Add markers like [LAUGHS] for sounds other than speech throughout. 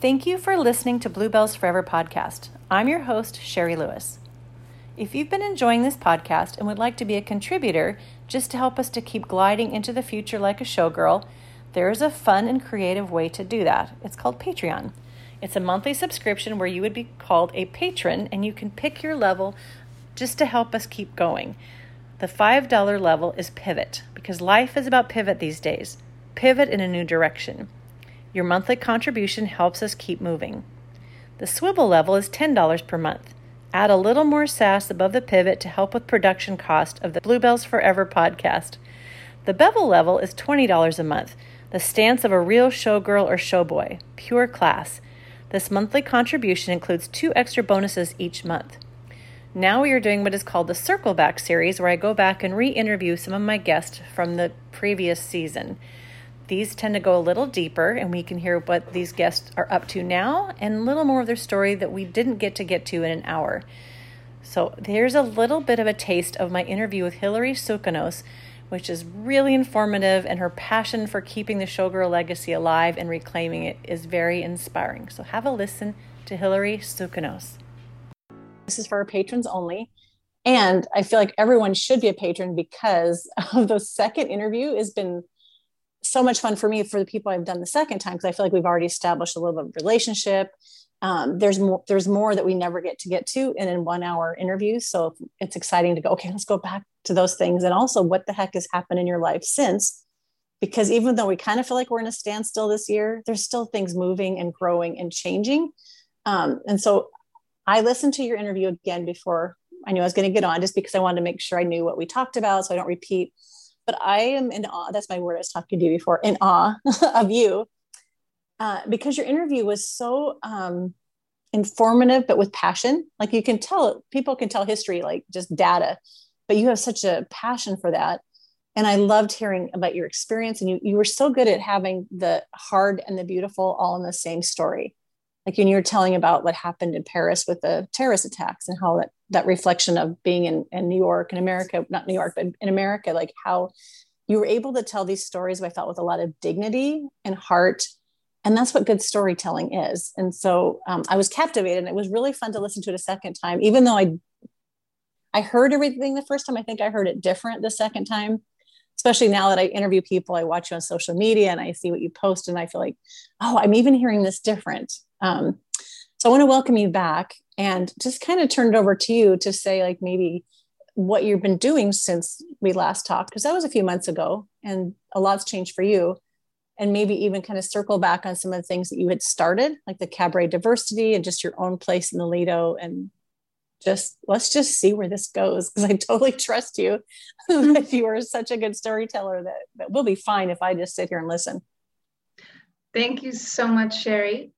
Thank you for listening to Bluebells Forever podcast. I'm your host, Sherry Lewis. If you've been enjoying this podcast and would like to be a contributor just to help us to keep gliding into the future like a showgirl, there is a fun and creative way to do that. It's called Patreon. It's a monthly subscription where you would be called a patron and you can pick your level just to help us keep going. The $5 level is pivot because life is about pivot these days. Pivot in a new direction. Your monthly contribution helps us keep moving. The swivel level is $10 per month. Add a little more sass above the pivot to help with production cost of the Bluebells Forever podcast. The bevel level is $20 a month, the stance of a real showgirl or showboy, pure class. This monthly contribution includes two extra bonuses each month. Now we are doing what is called the Circle Back series, where I go back and re interview some of my guests from the previous season. These tend to go a little deeper, and we can hear what these guests are up to now and a little more of their story that we didn't get to get to in an hour. So, here's a little bit of a taste of my interview with Hillary Soukanos, which is really informative, and her passion for keeping the Showgirl legacy alive and reclaiming it is very inspiring. So, have a listen to Hillary Soukanos. This is for our patrons only. And I feel like everyone should be a patron because [LAUGHS] of the second interview has been so much fun for me for the people I've done the second time because I feel like we've already established a little bit of relationship. Um, there's more there's more that we never get to get to in a one hour interview. So it's exciting to go, okay, let's go back to those things. And also what the heck has happened in your life since? Because even though we kind of feel like we're in a standstill this year, there's still things moving and growing and changing. Um, and so I listened to your interview again before I knew I was going to get on just because I wanted to make sure I knew what we talked about so I don't repeat but I am in awe. That's my word I was talking to you before, in awe [LAUGHS] of you, uh, because your interview was so um, informative, but with passion. Like you can tell, people can tell history, like just data, but you have such a passion for that. And I loved hearing about your experience, and you you were so good at having the hard and the beautiful all in the same story like when you were telling about what happened in Paris with the terrorist attacks and how that that reflection of being in, in New York and America, not New York, but in America, like how you were able to tell these stories, I felt with a lot of dignity and heart. And that's what good storytelling is. And so um, I was captivated and it was really fun to listen to it a second time, even though I I heard everything the first time. I think I heard it different the second time especially now that I interview people, I watch you on social media and I see what you post, and I feel like, oh, I'm even hearing this different. Um, so I want to welcome you back and just kind of turn it over to you to say, like, maybe what you've been doing since we last talked, because that was a few months ago and a lot's changed for you. And maybe even kind of circle back on some of the things that you had started, like the cabaret diversity and just your own place in the Lido and just let's just see where this goes because I totally trust you [LAUGHS] that you are such a good storyteller that, that we'll be fine if I just sit here and listen. Thank you so much, Sherry.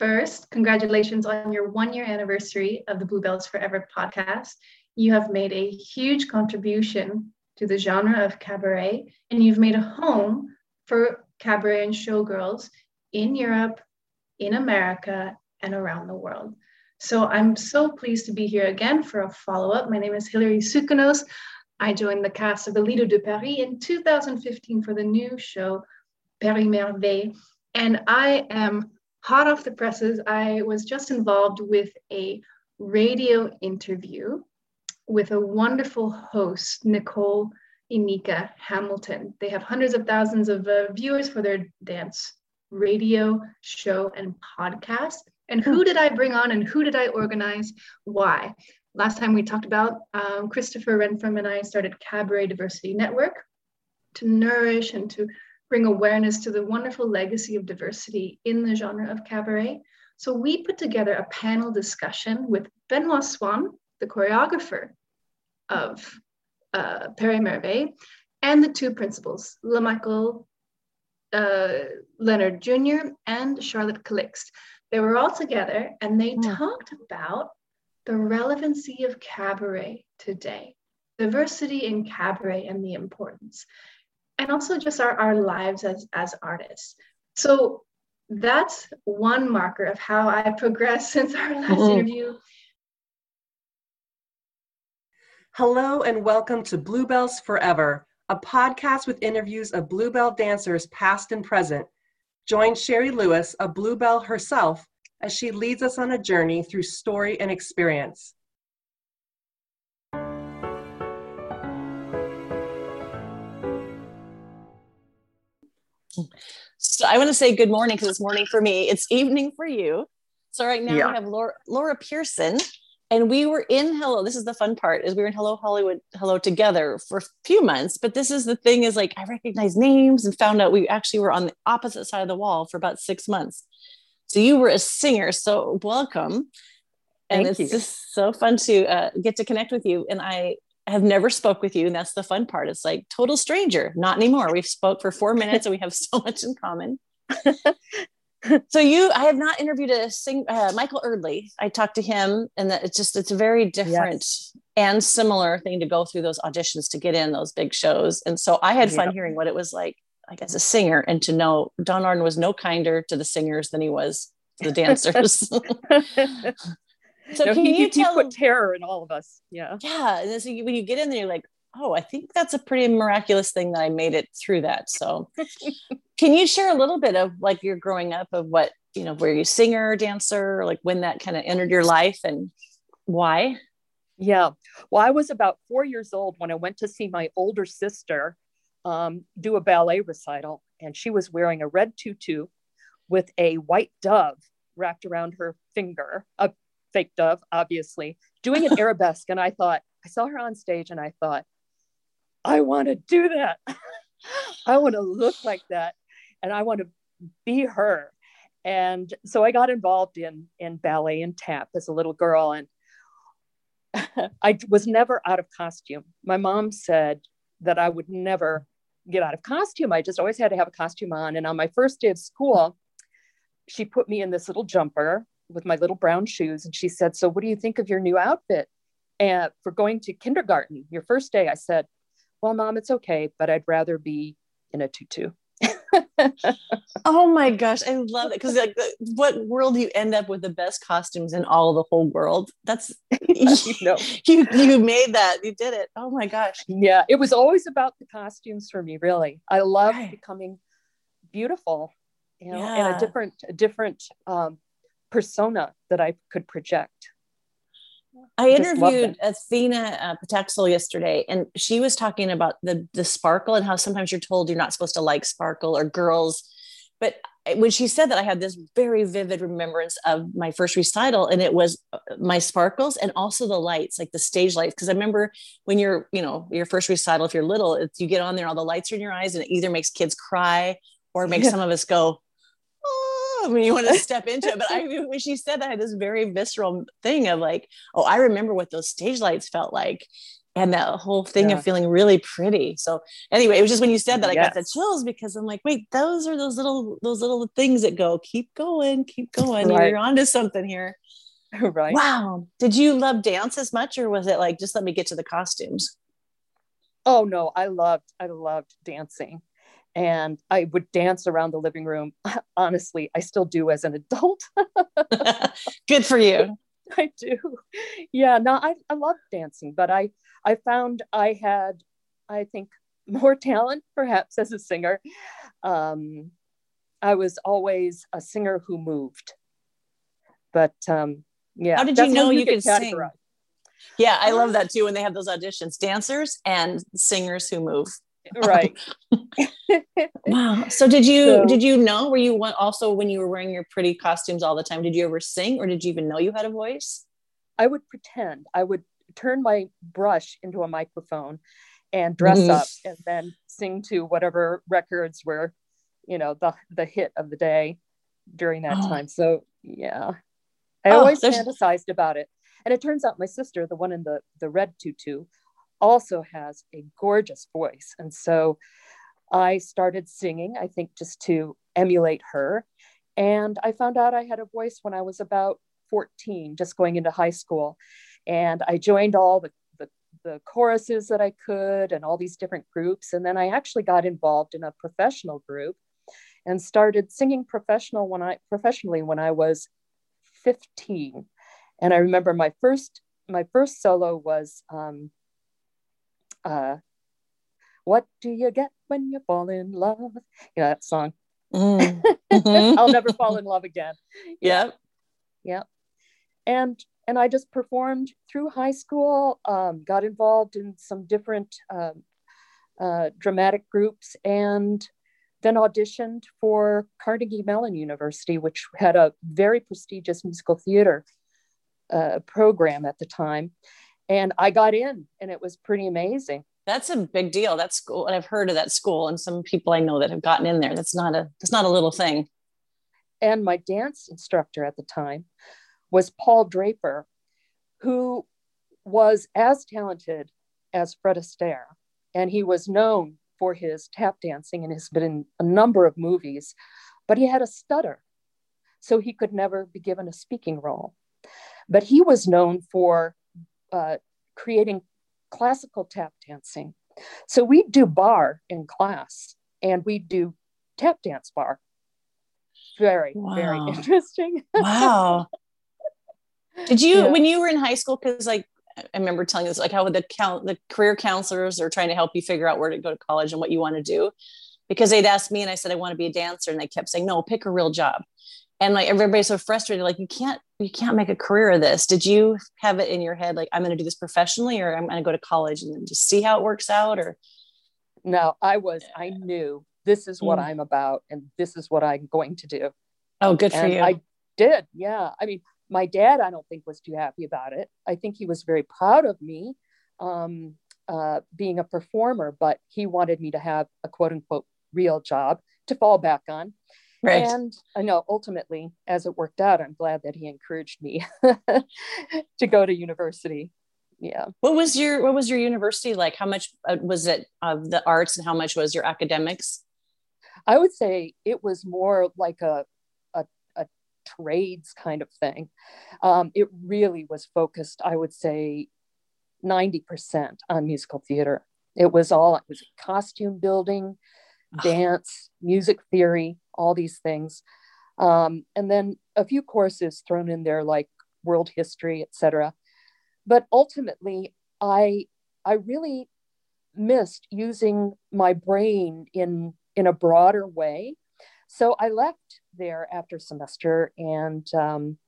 First, congratulations on your one year anniversary of the Bluebells Forever podcast. You have made a huge contribution to the genre of cabaret, and you've made a home for cabaret and showgirls in Europe, in America, and around the world. So I'm so pleased to be here again for a follow up. My name is Hilary Soukanos. I joined the cast of the Lido de Paris in 2015 for the new show Paris Merveille. And I am hot off the presses. I was just involved with a radio interview with a wonderful host, Nicole Inika Hamilton. They have hundreds of thousands of uh, viewers for their dance radio show and podcast. And who did I bring on and who did I organize? Why? Last time we talked about um, Christopher Renfrom and I started Cabaret Diversity Network to nourish and to bring awareness to the wonderful legacy of diversity in the genre of cabaret. So we put together a panel discussion with Benoit Swan, the choreographer of uh, Paris Merveille, and the two principals, LeMichael uh, Leonard Jr. and Charlotte Calixt. They were all together and they mm. talked about the relevancy of cabaret today, diversity in cabaret and the importance, and also just our, our lives as, as artists. So that's one marker of how I progressed [LAUGHS] since our last mm-hmm. interview. Hello and welcome to Bluebells Forever, a podcast with interviews of Bluebell dancers past and present Join Sherry Lewis, a Bluebell herself, as she leads us on a journey through story and experience. So I want to say good morning because it's morning for me. It's evening for you. So right now yeah. we have Laura, Laura Pearson, and we were in Hello. This is the fun part: is we were in Hello Hollywood, Hello together for a few months. But this is the thing: is like I recognize names and found out we actually were on the opposite side of the wall for about six months. So you were a singer. So welcome, and Thank it's you. just so fun to uh, get to connect with you. And I have never spoke with you and that's the fun part. It's like total stranger not anymore. We've spoke for four minutes and we have [LAUGHS] so much in common. [LAUGHS] So you i have not interviewed a sing uh, michael Eardley. i talked to him and that it's just it's a very different yes. and similar thing to go through those auditions to get in those big shows. And so i had fun hearing what it was like like as a singer and to know Donn Arden was no kinder to the singers than he was to the dancers [LAUGHS] So no, can he, you tell he put terror in all of us? Yeah. Yeah. And so when you get in there, you're like, oh, I think that's a pretty miraculous thing that I made it through that. So [LAUGHS] can you share a little bit of like your growing up of what, you know, were you singer, dancer, like when that kind of entered your life and why? Yeah. Well, I was about four years old when I went to see my older sister um, do a ballet recital, and she was wearing a red tutu with a white dove wrapped around her finger, a fake dove, obviously, doing an [LAUGHS] arabesque. And I thought, I saw her on stage and I thought, I want to do that. [LAUGHS] I want to look like that. And I want to be her. And so I got involved in, in ballet and tap as a little girl. And [LAUGHS] I was never out of costume. My mom said that I would never get out of costume. I just always had to have a costume on. And on my first day of school, she put me in this little jumper with my little brown shoes. And she said, So, what do you think of your new outfit? And for going to kindergarten, your first day, I said, Well, mom, it's okay, but I'd rather be in a tutu. [LAUGHS] oh my gosh, I love it because like, what world do you end up with the best costumes in all the whole world? That's [LAUGHS] you know, you you made that, you did it. Oh my gosh, yeah, it was always about the costumes for me. Really, I love right. becoming beautiful, you know, yeah. in a different a different um, persona that I could project. I interviewed Athena uh, Pataxel yesterday, and she was talking about the the sparkle and how sometimes you're told you're not supposed to like sparkle or girls. But when she said that, I had this very vivid remembrance of my first recital, and it was uh, my sparkles and also the lights, like the stage lights. Because I remember when you're, you know, your first recital, if you're little, it's you get on there, all the lights are in your eyes, and it either makes kids cry or makes yeah. some of us go, when you want to [LAUGHS] step into it. But I, when she said that, I had this very visceral thing of like, oh, I remember what those stage lights felt like. And that whole thing yeah. of feeling really pretty. So anyway, it was just when you said that I yes. got the chills because I'm like, wait, those are those little those little things that go, keep going, keep going. Right. You're onto something here. [LAUGHS] Right. Wow. Did you love dance as much, or was it like just let me get to the costumes? Oh no, I loved I loved dancing and I would dance around the living room. [LAUGHS] Honestly, I still do as an adult. [LAUGHS] Good for you. [LAUGHS] I do. Yeah, no, I, I love dancing, but I I found I had, I think, more talent perhaps as a singer. Um, I was always a singer who moved. But um, yeah. How did you know you could sing? Yeah, I love that too when they have those auditions dancers and singers who move right. [LAUGHS] Wow. So did you so, did you know were you one also when you were wearing your pretty costumes all the time did you ever sing or did you even know you had a voice? I would pretend. I would turn my brush into a microphone and dress mm-hmm. up and then sing to whatever records were you know the the hit of the day during that oh. time. So yeah. I oh, always fantasized about it. And it turns out my sister the one in the the red tutu also has a gorgeous voice. And so I started singing, I think just to emulate her. And I found out I had a voice when I was about 14, just going into high school. And I joined all the, the, the choruses that I could and all these different groups. And then I actually got involved in a professional group and started singing professional when I professionally when I was 15. And I remember my first my first solo was um, uh, what do you get when you fall in love? You know, that song. Mm. [LAUGHS] Mhm. I'll never fall in love again. [LAUGHS] Yep. Yeah. And and I just performed through high school, um, got involved in some different um, uh, dramatic groups, and then auditioned for Carnegie Mellon University, which had a very prestigious musical theater uh, program at the time. And I got in, and it was pretty amazing. That's a big deal. That school, and I've heard of that school, and some people I know that have gotten in there. That's not a that's not a little thing. and my dance instructor at the time was Paul Draper, who was as talented as Fred Astaire. And he was known for his tap dancing and has been in a number of movies, but he had a stutter. So he could never be given a speaking role. But he was known for uh, creating classical tap dancing. So we'd do bar in class and we'd do tap dance bar. Very, very interesting. [LAUGHS] Wow. Did you Yeah. when you were in high school? Because like I remember telling this, like how the count the career counselors are trying to help you figure out where to go to college and what you want to do. Because they'd asked me and I said I want to be a dancer, and they kept saying no, pick a real job. And like everybody's so frustrated, like you can't you can't make a career of this. Did you have it in your head like I'm going to do this professionally, or I'm going to go to college and then just see how it works out? Or No, I was, I knew this is what Mm. I'm about and this is what I'm going to do. oh, good for and you. I did. Yeah. I mean, my dad, I don't think was too happy about it. I think he was very proud of me um, uh, being a performer, but he wanted me to have a quote unquote real job to fall back on. Right. And I know ultimately, as it worked out, I'm glad that he encouraged me [LAUGHS] to go to university. Yeah. what was your what was your university like? How much uh, was it of the arts, and how much was your academics? I would say it was more like a a, a trades kind of thing. Um, it really was focused, I would say, ninety percent on musical theater. It was all it was costume building, dance, music theory, all these things, um, and then a few courses thrown in there like world history, etc. But ultimately, I I really missed using my brain in in a broader way. So I left there after semester, and um,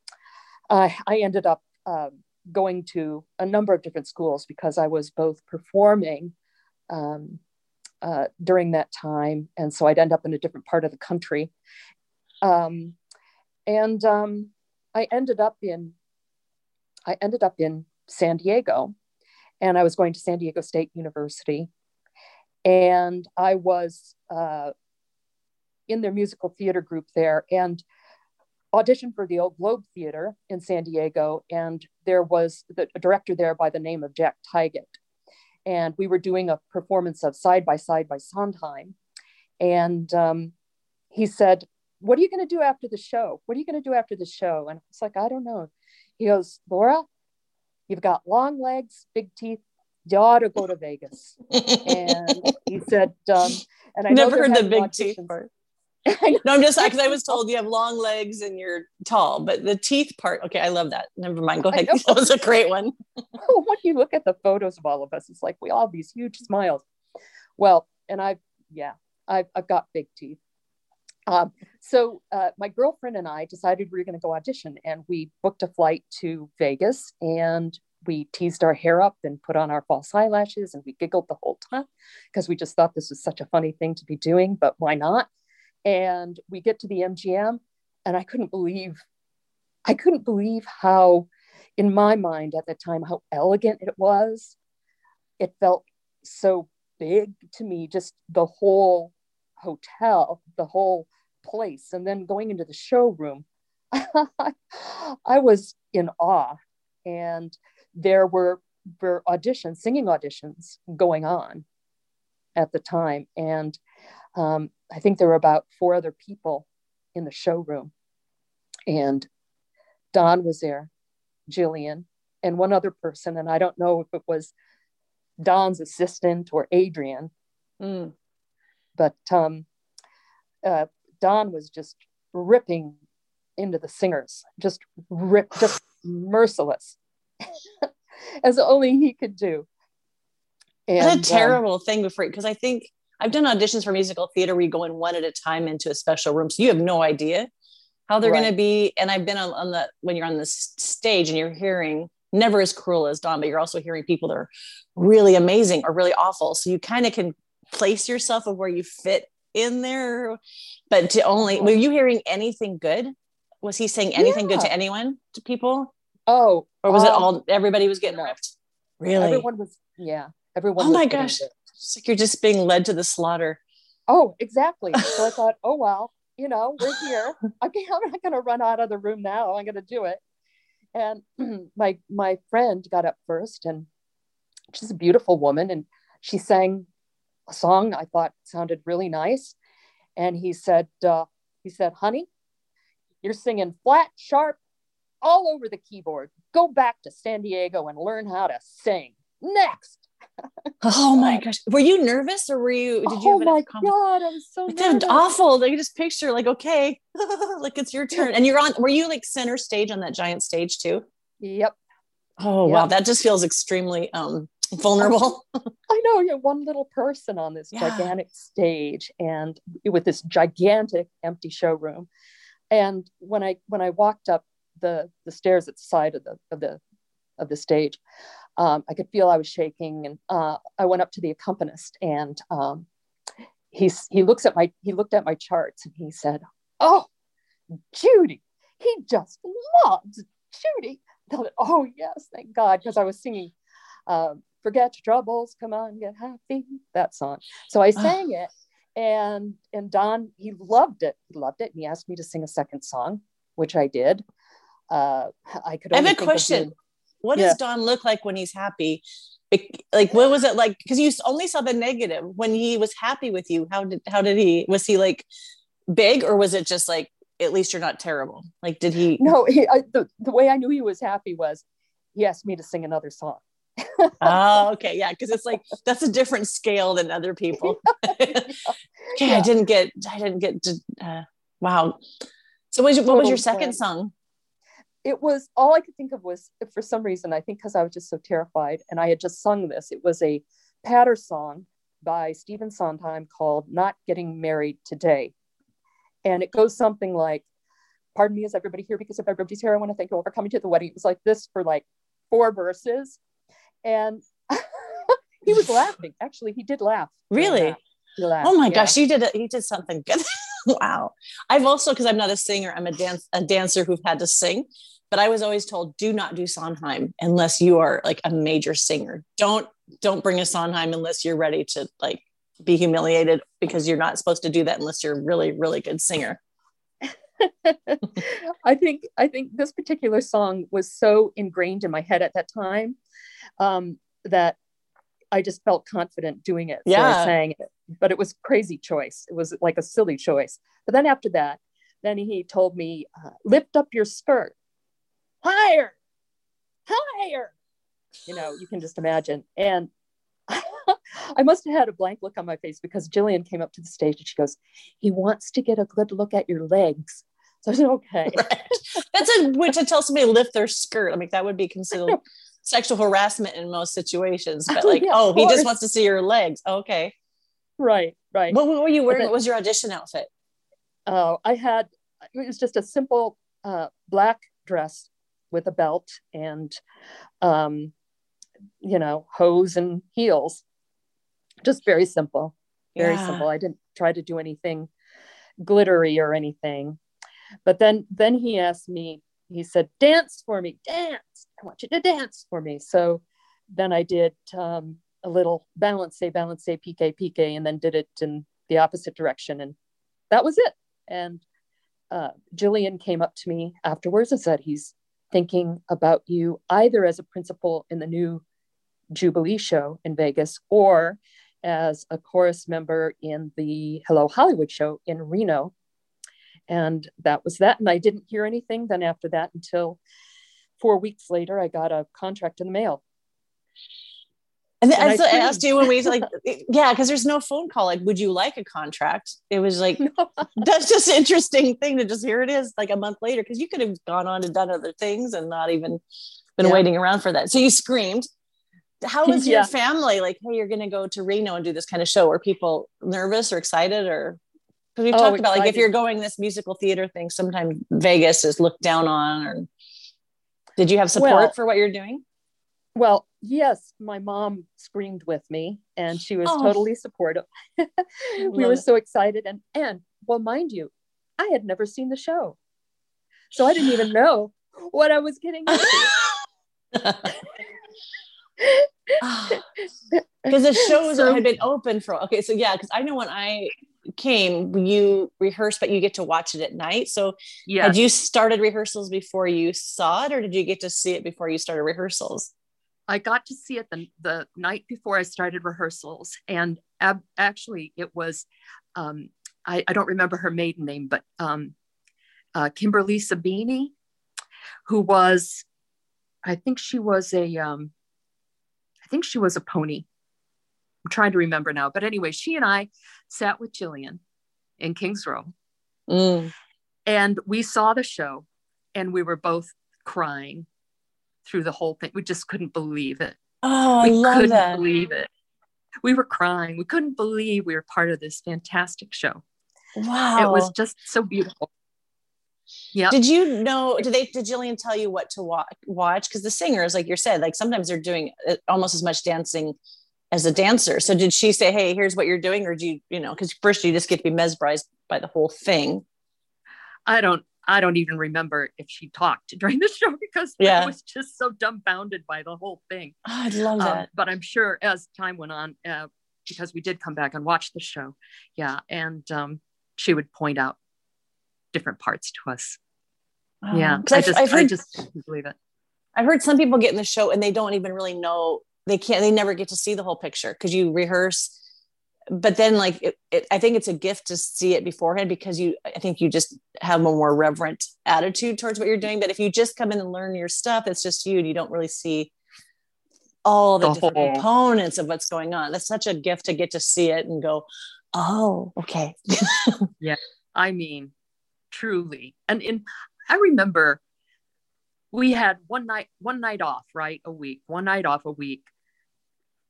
I, I ended up uh, going to a number of different schools because I was both performing um, uh, during that time, and so I'd end up in a different part of the country. Um, and um, I ended up in I ended up in San Diego, and I was going to San Diego State University, and I was uh, in their musical theater group there, and auditioned for the Old Globe Theater in San Diego, and there was the a director there by the name of Jack Tygett, and we were doing a performance of Side by Side by Sondheim, and um, he said, "What are you going to do after the show? What are you going to do after the show?" And I was like, "I don't know." He goes, "Laura, you've got long legs, big teeth. You ought to go to Vegas." [LAUGHS] And he said, um, "And I never heard the big teeth part. [LAUGHS] No, I'm just because I was [LAUGHS] told you have long legs and you're tall, but the teeth part. Okay, I love that. Never mind. Go ahead. [LAUGHS] That was a great one. when you look at the photos of all of us, it's like we all have these huge smiles. Well, and I've, yeah, I've, I've got big teeth. Um, so uh, my girlfriend and I decided we were going to go audition, and we booked a flight to Vegas, and we teased our hair up and put on our false eyelashes, and we giggled the whole time because we just thought this was such a funny thing to be doing, but why not? And we get to the MGM, and I couldn't believe, I couldn't believe how, in my mind at the time, how elegant it was. It felt so big to me, just the whole hotel, the whole place. And then going into the showroom, [LAUGHS] I was in awe. And there were, were auditions, singing auditions going on at the time. And um, I think there were about four other people in the showroom. And Donn was there, Jillian, and one other person. And I don't know if it was Donn's assistant or Adrian, Mm. but um, uh, Donn was just ripping into the singers, just rip, just merciless, [LAUGHS] as only he could do. What And a um, terrible thing before because I think I've done auditions for musical theater where you go in one at a time into a special room. So you have no idea how they're Right. going to be. And I've been on, on the, when you're on the stage and you're hearing never as cruel as Donn, but you're also hearing people that are really amazing or really awful. So you kind of can place yourself of where you fit in there. But to only, were you hearing anything good? Was he saying anything good to anyone, to people? Oh, Or was it um, all, everybody was getting ripped? Really? Everyone was, yeah. Everyone. Oh was my gosh. it. It's like you're just being led to the slaughter. Oh, exactly. So I thought, oh well, you know, we're here. [LAUGHS] Can't, I'm not going to run out of the room now. I'm going to do it. And [CLEARS THROAT] my my friend got up first, and she's a beautiful woman, and she sang a song I thought sounded really nice. And he said, uh, he said, honey, you're singing flat, sharp, all over the keyboard. Go back to San Diego and learn how to sing. Next. Oh my gosh. Were you nervous or were you, did you oh have my god, I was so It sounded nervous. awful. Like you just picture like, okay, [LAUGHS] like it's your turn. And you're on, were you like center stage on that giant stage too? Yep. Oh Yeah. wow. That just feels extremely um vulnerable. [LAUGHS] I know you're one little person on this Yeah. gigantic stage and with this gigantic empty showroom. And when I when I walked up the the stairs at the side of the of the of the stage, um, I could feel I was shaking. And uh, I went up to the accompanist and um, he's he looks at my he looked at my charts and he said, "Oh, Judy, he just loves Judy." Thought, oh yes, thank God, because I was singing um, "Forget Your Troubles, Come On, Get Happy," that song. So I sang it, and and Donn he loved it. He loved it, and he asked me to sing a second song, which I did. Uh, I could. I have a question. What Yeah. does Donn look like when he's happy? Like what was it like? Because you only saw the negative. When he was happy with you, how did how did he was he like big or was it just like at least you're not terrible? Like did he no, he, I, the the way I knew he was happy was he asked me to sing another song. Oh, [LAUGHS] okay, yeah, because it's like that's a different scale than other people. [LAUGHS] [LAUGHS] okay, I didn't get, I didn't get. To, uh, wow. So, what was, what was your second song? It was all I could think of was for some reason, I think because I was just so terrified and I had just sung this. It was a patter song by Stephen Sondheim called Not Getting Married Today. And it goes something like, Pardon me, is everybody here? Because if everybody's here, I want to thank you all for coming to the wedding. It was like this for like four verses. And [LAUGHS] he was laughing. Actually, he did laugh. Really? He laughed, Oh my yeah. gosh, you did it. You did something good. [LAUGHS] [LAUGHS] wow. I've also because I'm not a singer. I'm a dance a dancer who've had to sing. But I was always told, do not do Sondheim unless you are like a major singer. Don't don't bring a Sondheim unless you're ready to like be humiliated because you're not supposed to do that unless you're a really really good singer. [LAUGHS] I think I think this particular song was so ingrained in my head at that time um, that I just felt confident doing it. So Yeah. I sang it, but it was crazy choice. It was like a silly choice. But then after that, then he told me, uh, lift up your skirt higher, higher. You know, you can just imagine. And [LAUGHS] I must have had a blank look on my face because Jillian came up to the stage and she goes, he wants to get a good look at your legs. So I said, okay. [LAUGHS] Right. That's a way to tell somebody lift their skirt. I mean, that would be considered [LAUGHS] sexual harassment in most situations. But like, Yeah, oh, he just wants to see your legs. Okay. Right, right. What, what were you wearing? What was your audition outfit? Uh, I had, it was just a simple uh, black dress with a belt and, um, you know, hose and heels. Just very simple, very Yeah. simple. I didn't try to do anything glittery or anything. But then, then he asked me, he said, dance for me, dance. I want you to dance for me. So then I did um, a little balance, say, balance, say, pique, pique, and then did it in the opposite direction. And that was it. And uh, Jillian came up to me afterwards and said, he's thinking about you either as a principal in the new Jubilee show in Vegas or as a chorus member in the Hello Hollywood show in Reno. And that was that. And I didn't hear anything then after that until four weeks later, I got a contract in the mail. And, then And I, so I asked you when we like, [LAUGHS] yeah, because there's no phone call. Like, would you like a contract? It was like [LAUGHS] that's just an interesting thing to just here it is like a month later because you could have gone on and done other things and not even been Yeah. waiting around for that. So you screamed. how was your Yeah. family like hey you're going to go to reno and do this kind of show were people nervous or excited or because we've Oh, talked about like if you're going this musical theater thing sometimes vegas is looked down on or did you have support Well- for what you're doing Well, yes, my mom screamed with me and she was Oh. totally supportive. [LAUGHS] we Love were it. so excited and and well mind you, I had never seen the show. So I didn't even [LAUGHS] know what I was getting into. [SIGHS] because the shows So- had been open for okay so yeah because i know when i came you rehearse but you get to watch it at night so yeah. had you started rehearsals before you saw it or did you get to see it before you started rehearsals I got to see it the, the night before I started rehearsals. And ab- actually, it was, um, I, I don't remember her maiden name, but um, uh, Kimberly Sabini, who was, I think she was a, um, I think she was a pony. I'm trying to remember now. But anyway, she and I sat with Jillian in Kings Row Mm. and we saw the show and we were both crying through the whole thing. We just couldn't believe it oh i we love couldn't that believe it. We were crying. We couldn't believe we were part of this fantastic show. wow It was just so beautiful. Yeah. Did you know? Did they? Did Jillian tell you what to wa- watch? Because the singers, like you said, like sometimes they're doing uh, almost as much dancing as a dancer. So did she say, "Hey, here's what you're doing," or do you, you know, because first you just get to be mesmerized by the whole thing. I don't I don't even remember if she talked [LAUGHS] during the show because Yeah. I was just so dumbfounded by the whole thing. Oh, I love Um, that. but I'm sure as time went on, uh, because we did come back and watch the show, yeah, and um, she would point out different parts to us. yeah, I just I've I heard just couldn't believe it. I've heard some people get in the show and they don't even really know they can't they never get to see the whole picture because you rehearse but then like it, it, i think it's a gift to see it beforehand because you i think you just have a more reverent attitude towards what you're doing but if you just come in and learn your stuff it's just you and you don't really see all the, The different whole- components of what's going on that's such a gift to get to see it and go oh okay [LAUGHS] Yeah. I mean, truly. And in I remember we had one night, one night off, right? A week, one night off a week.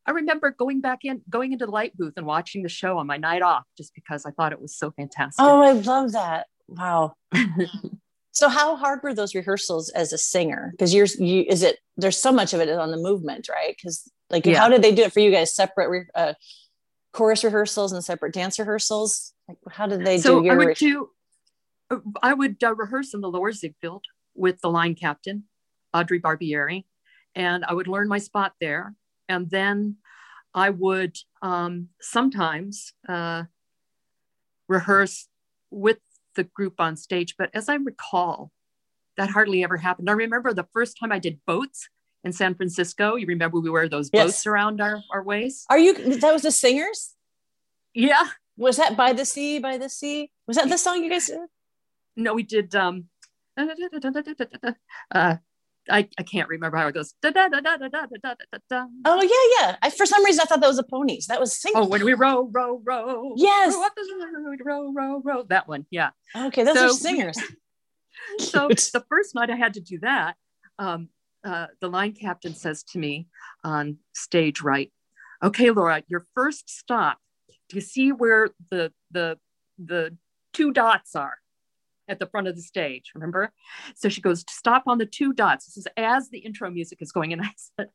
I remember going back in, going into the light booth and watching the show on my night off just because I thought it was so fantastic. oh i love that wow [LAUGHS] So how hard were those rehearsals as a singer? Because you're you is it there's so much of it on the movement, right? Because like Yeah. how did they do it for you guys? Separate re- uh, chorus rehearsals and separate dance rehearsals. Like how did they so do your? I would do, I would uh, rehearse in the lower Ziegfeld with the line captain, Audrey Barbieri, and I would learn my spot there. And then I would um, sometimes uh, rehearse with the group on stage. But as I recall, that hardly ever happened. I remember the first time I did boats in San Francisco. You remember we wear those Yes. boats around our, our waist? Are you that was the singers? Yeah. Was that by the sea? By the sea? Was that the song you guys did? no, we did. Um, [LAUGHS] uh, I, I can't remember how it goes. Da, da, da, da, da, da, da, da, da. Oh yeah, yeah. I for some reason I thought that was the ponies. That was singing. Oh, when we row, row, row. Yes. Row, up the row, row, row. That one. Yeah. okay, those are [LAUGHS] so- [LAUGHS] singers. So the first night I had to do that, um, uh, the line captain says to me on stage right, okay, Laura, your first stop. Do you see where the the the two dots are at the front of the stage? Remember? So she goes, stop on the two dots. This is as the intro music is going, and I [LAUGHS] said,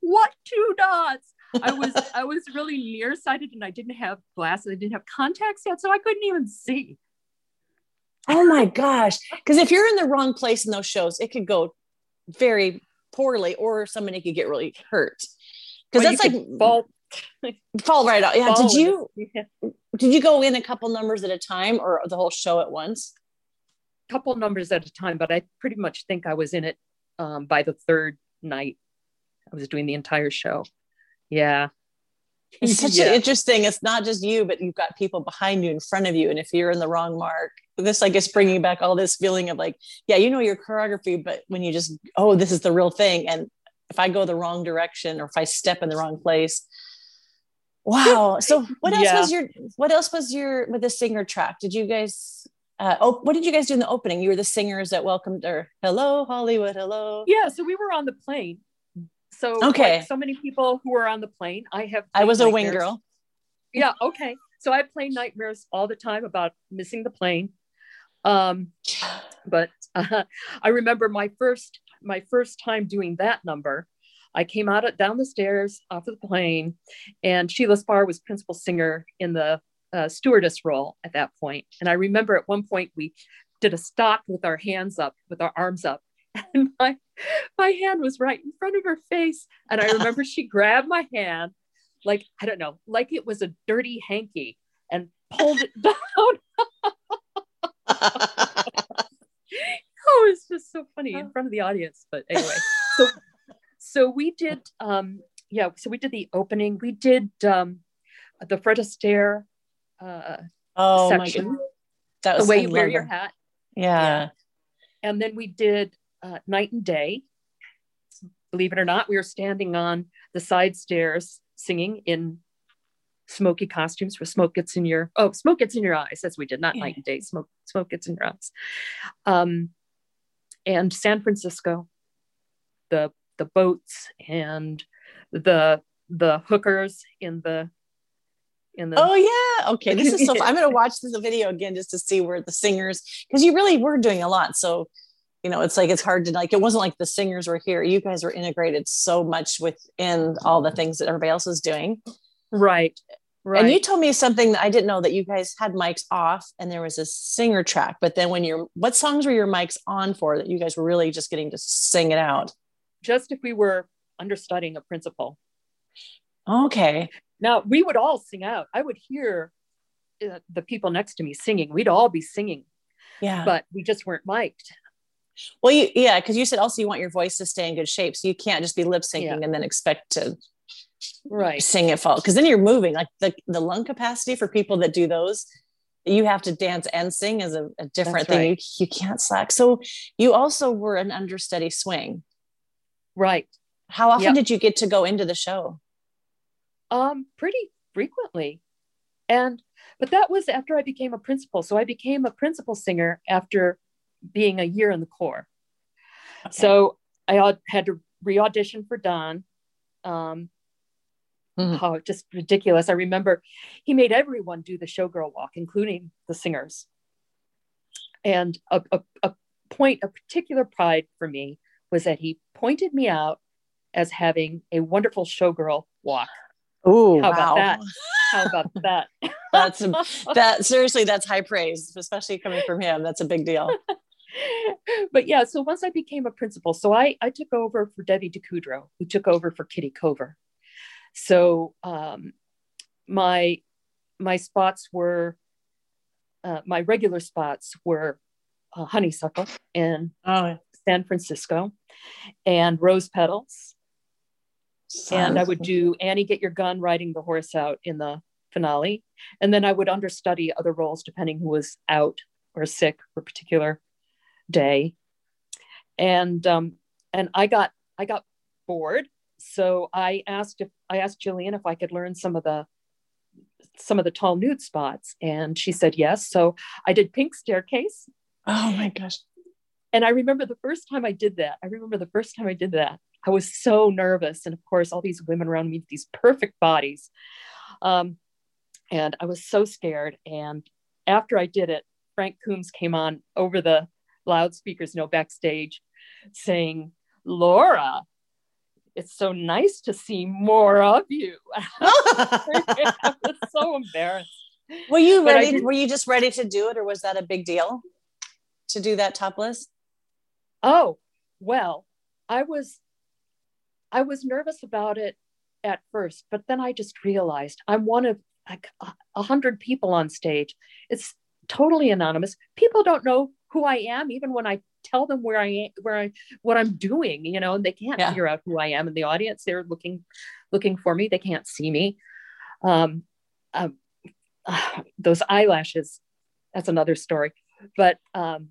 what two dots? I was [LAUGHS] I was really nearsighted and I didn't have glasses. I didn't have contacts yet, so I couldn't even see. Oh my gosh. Because if you're in the wrong place in those shows, it could go very poorly or somebody could get really hurt. Because Well, that's like fall, [LAUGHS] fall right out. Yeah. fall Did you the- did you go in a couple numbers at a time or the whole show at once? Couple numbers at a time, but I pretty much think I was in it um, by the third night. I was doing the entire show. Yeah. It's such [LAUGHS] Yeah. an interesting. It's not just you, but you've got people behind you in front of you. And if you're in the wrong mark, this I guess bringing back all this feeling of like, yeah, you know your choreography, but when you just, oh, this is the real thing. And if I go the wrong direction or if I step in the wrong place, wow. So what else Yeah. was your, what else was your, with the singer track? Did you guys, uh, oh, what did you guys do in the opening? You were the singers that welcomed or hello, Hollywood, hello. Yeah. So we were on the plane So Okay. like so many people who were on the plane, I have. I was a wing girl. Yeah. Okay. So I plane nightmares all the time about missing the plane. Um, but uh, [LAUGHS] I remember my first my first time doing that number. I came out at, down the stairs off of the plane, and Sheila Spar was principal singer in the uh, stewardess role at that point. And I remember at one point we did a stop with our hands up, with our arms up, [LAUGHS] and my my hand was right in front of her face. And I remember she grabbed my hand, like I don't know, like it was a dirty hanky, and pulled it [LAUGHS] down. [LAUGHS] oh, it's just so funny in front of the audience. But anyway, so so we did um yeah, so we did the opening. We did um the Fred Astaire uh Oh my section. That the way you wear your hat. Yeah. And then we did uh, night and day. Believe it or not, we were standing on the side stairs singing in smoky costumes where smoke gets in your oh smoke gets in your eyes as we did not Yeah. night and day smoke smoke gets in your eyes um and san francisco the the boats and the the hookers in the in the Oh yeah. Okay. This is so fun. I'm gonna [LAUGHS] watch the video again just to see where the singers because you really were doing a lot. So you know, it's like it's hard to like it wasn't like the singers were here. You guys were integrated so much within all the things that everybody else was doing. right right And you told me something that I didn't know that you guys had mics off and there was a singer track. But then when you're what songs were your mics on for that you guys were really just getting to sing it out? just if we were understudying a principal Okay. Now we would all sing out. I would hear uh, the people next to me singing. We'd all be singing, Yeah. but we just weren't mic'd. well, you, yeah, because you said also you want your voice to stay in good shape. So you can't just be lip syncing Yeah. and then expect to Right. sing it fall because then you're moving like the, the lung capacity for people that do those you have to dance and sing is a, a different That's thing you, you can't slack so you also were an understudy swing Right. how often Yep. did you get to go into the show Um, pretty frequently. And but that was after I became a principal. So I became a principal singer after being a year in the corps. So I had to re-audition for Donn. Um, Mhm. Oh, just ridiculous! I remember he made everyone do the showgirl walk, including the singers. And a, a, a point of particular pride for me was that he pointed me out as having a wonderful showgirl walk. Ooh, How about that? How about that? That's a, [LAUGHS] that seriously, that's high praise, especially coming from him. That's a big deal. [LAUGHS] but yeah, so once I became a principal, so I, I took over for Debbie DeCudro, who took over for Kitty Cover. So um, my my spots were uh, my regular spots were uh, Honeysuckle in Oh, San Francisco and Rose Petals, and I would do Annie Get Your Gun riding the horse out in the finale, and then I would understudy other roles depending who was out or sick for a particular day, and um, and I got I got bored, so I asked if I asked Jillian if I could learn some of the some of the tall nude spots, and she said yes. So I did Pink Staircase, Oh my gosh. and I remember the first time I did that. I remember the first time I did that. I was so nervous. And of course, all these women around me, these perfect bodies. Um, and I was so scared. And after I did it, Frank Coombs came on over the loudspeakers, you know, backstage saying, Laura, it's so nice to see more of you. [LAUGHS] I was so embarrassed. were you But ready? Were you just ready to do it, or was that a big deal to do that topless? Oh, well, I was I was nervous about it at first, but then I just realized I'm one of like a- hundred people on stage. It's totally anonymous. People don't know who I am, even when I tell them where I am, where I what I'm doing, you know, and they can't Yeah. figure out who I am in the audience. They're looking looking for me. They can't see me. Um, um, [SIGHS] those eyelashes, that's another story. But um,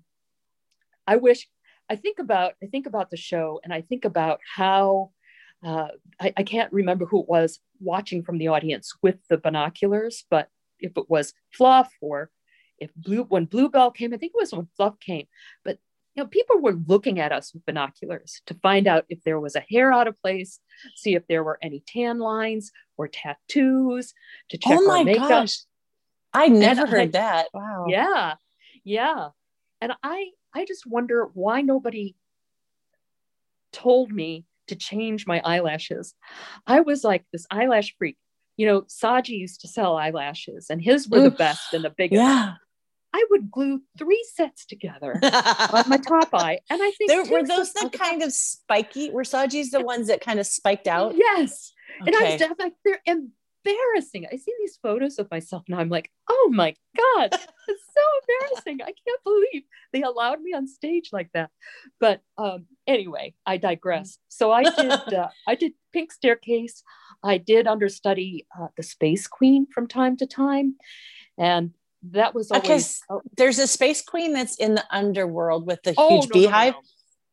I wish I think about I think about the show and I think about how uh, I, I can't remember who it was watching from the audience with the binoculars, but if it was Fluff or if Blue when Bluebell came, I think it was when Fluff came, but you know, people were looking at us with binoculars to find out if there was a hair out of place, see if there were any tan lines or tattoos, to check oh my our makeup. gosh. I never And I- heard that. Wow. Yeah, yeah. And I, I just wonder why nobody told me to change my eyelashes. I was like this eyelash freak. You know, Saji used to sell eyelashes, and his were the best and the biggest. Yeah. I would glue three sets together [LAUGHS] on my top eye, and I think there, were those the kind of spiky? Were Saji's the ones that kind of spiked out? Yes, and I was like, they're embarrassing. I see these photos of myself now. I'm like, oh my god, it's so [LAUGHS] embarrassing. I can't believe they allowed me on stage like that. But um, anyway, I digress. So I did. [LAUGHS] Uh, I did Pink Staircase. I did understudy uh, the Space Queen from time to time, and that was always. There's a space queen that's in the underworld with the Oh, huge no, no, no, beehive. no.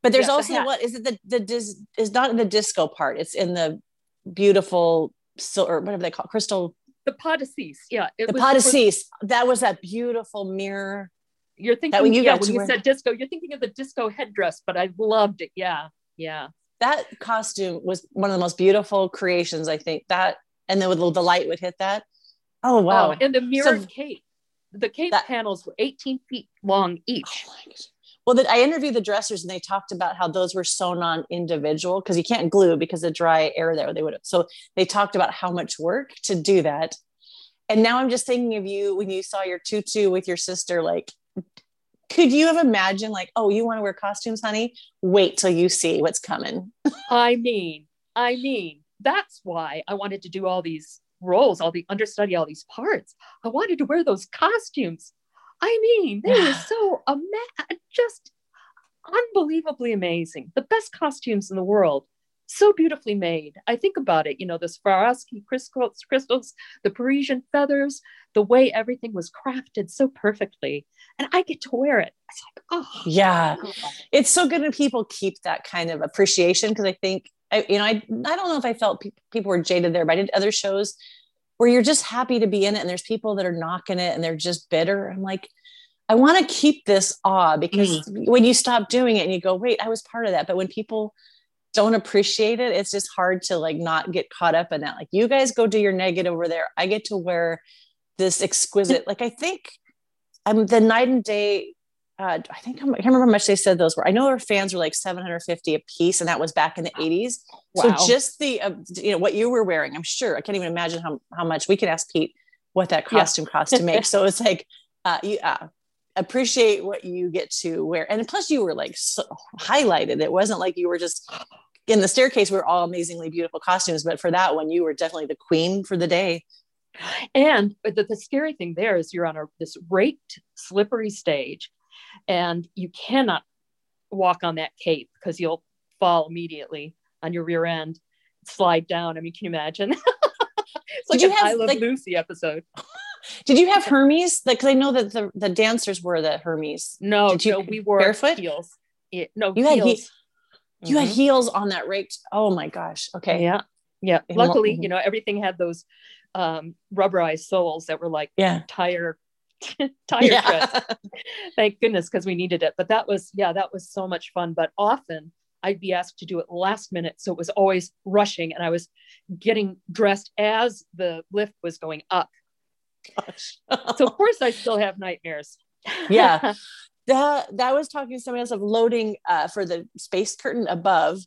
But there's also hat. what is it the the dis, is not in the disco part. It's in the beautiful silver whatever they call it, crystal The Podacis, yeah. It the was pot of for- cease. That was that beautiful mirror. You're thinking, one you yeah, when you wear. said disco, you're thinking of the disco headdress, but I loved it. Yeah, yeah. That costume was one of the most beautiful creations, I think. That and then with the, light would hit that. Oh wow. Oh, and the mirrored So- cape. The cape That- panels were 18 feet long each. Oh my gosh. Well, I interviewed the dressers and they talked about how those were sewn on individual because you can't glue because of dry air there. They would have. So they talked about how much work to do that. And now I'm just thinking of you when you saw your tutu with your sister. Like, could you have imagined, like, oh, you want to wear costumes, honey? Wait till you see what's coming. [LAUGHS] I mean, I mean, that's why I wanted to do all these roles, all the understudy, all these parts. I wanted to wear those costumes. I mean, they were [SIGHS] so ama- just unbelievably amazing. The best costumes in the world. So beautifully made. I think about it, you know, the Swarovski crystals, crystals, the Parisian feathers, the way everything was crafted so perfectly. And I get to wear it. It's like, oh, Yeah. It's so good when people keep that kind of appreciation because I think I, you know, I I don't know if I felt pe- people were jaded there, but I did other shows where you're just happy to be in it, and there's people that are knocking it and they're just bitter. I'm like, I want to keep this awe because mm. when you stop doing it and you go, wait, I was part of that, but when people don't appreciate it, it's just hard to like not get caught up in that. Like you guys go do your negative over there. I get to wear this exquisite. like I think I'm the night and day uh, I think I'm, I can't remember how much they said those were. I know their fans were like 750 a piece, and that was back in the 80s. Wow. So just the uh, you know what you were wearing, I'm sure I can't even imagine how how much. We could ask Pete what that Yeah. costume cost to make. so it's like uh, you uh, appreciate what you get to wear, and plus you were like so highlighted. It wasn't like you were just in the staircase. We were all amazingly beautiful costumes, but for that one, you were definitely the queen for the day. And the, the scary thing there is you're on a this raked, slippery stage, and you cannot walk on that cape because you'll fall immediately on your rear end, slide down. I mean, can you imagine? [LAUGHS] it's like Did you have, I Love like- Lucy episode. [LAUGHS] Did you have Hermes? Like, because I know that the the dancers were the Hermes. No, Did you- no, we wore barefoot? heels. It, no, You had he- heels. You had Mhm. heels on that raked. Oh my gosh. Okay. Yeah, yeah. Luckily, you know, everything had those um, rubberized soles that were like Yeah. tire [LAUGHS] tire treads. thank goodness because we needed it but that was yeah that was so much fun but often i'd be asked to do it last minute so it was always rushing and i was getting dressed as the lift was going up so of course i still have nightmares Yeah. [LAUGHS] that that was talking to somebody else of loading uh, for the space curtain above.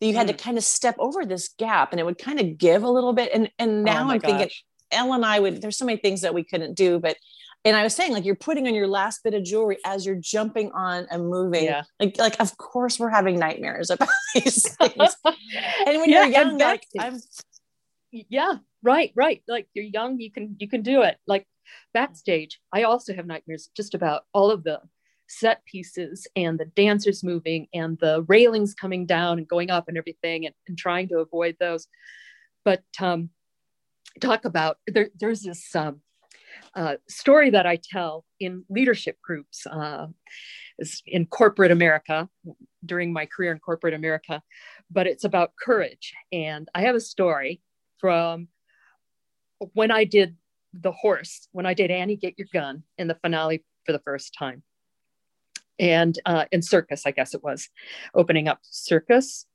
You had to Mm. kind of step over this gap, and it would kind of give a little bit. And and now Oh I'm thinking, gosh. Elle and I would. There's so many things that we couldn't do, but. And I was saying, like, you're putting on your last bit of jewelry as you're jumping on and moving. yeah Like, like, of course, we're having nightmares about [LAUGHS] these [LAUGHS] things. And when Yeah, you're young, like. I'm yeah right right like you're young you can you can do it like backstage i also have nightmares just about all of the set pieces and the dancers moving and the railings coming down and going up and everything and, and trying to avoid those but um talk about there, there's this um story that I tell in leadership groups uh, is in corporate America during my career in corporate America, but it's about courage. And I have a story from when I did the horse, when I did Annie Get Your Gun in the finale for the first time. and uh, in circus, I guess it was opening up circus,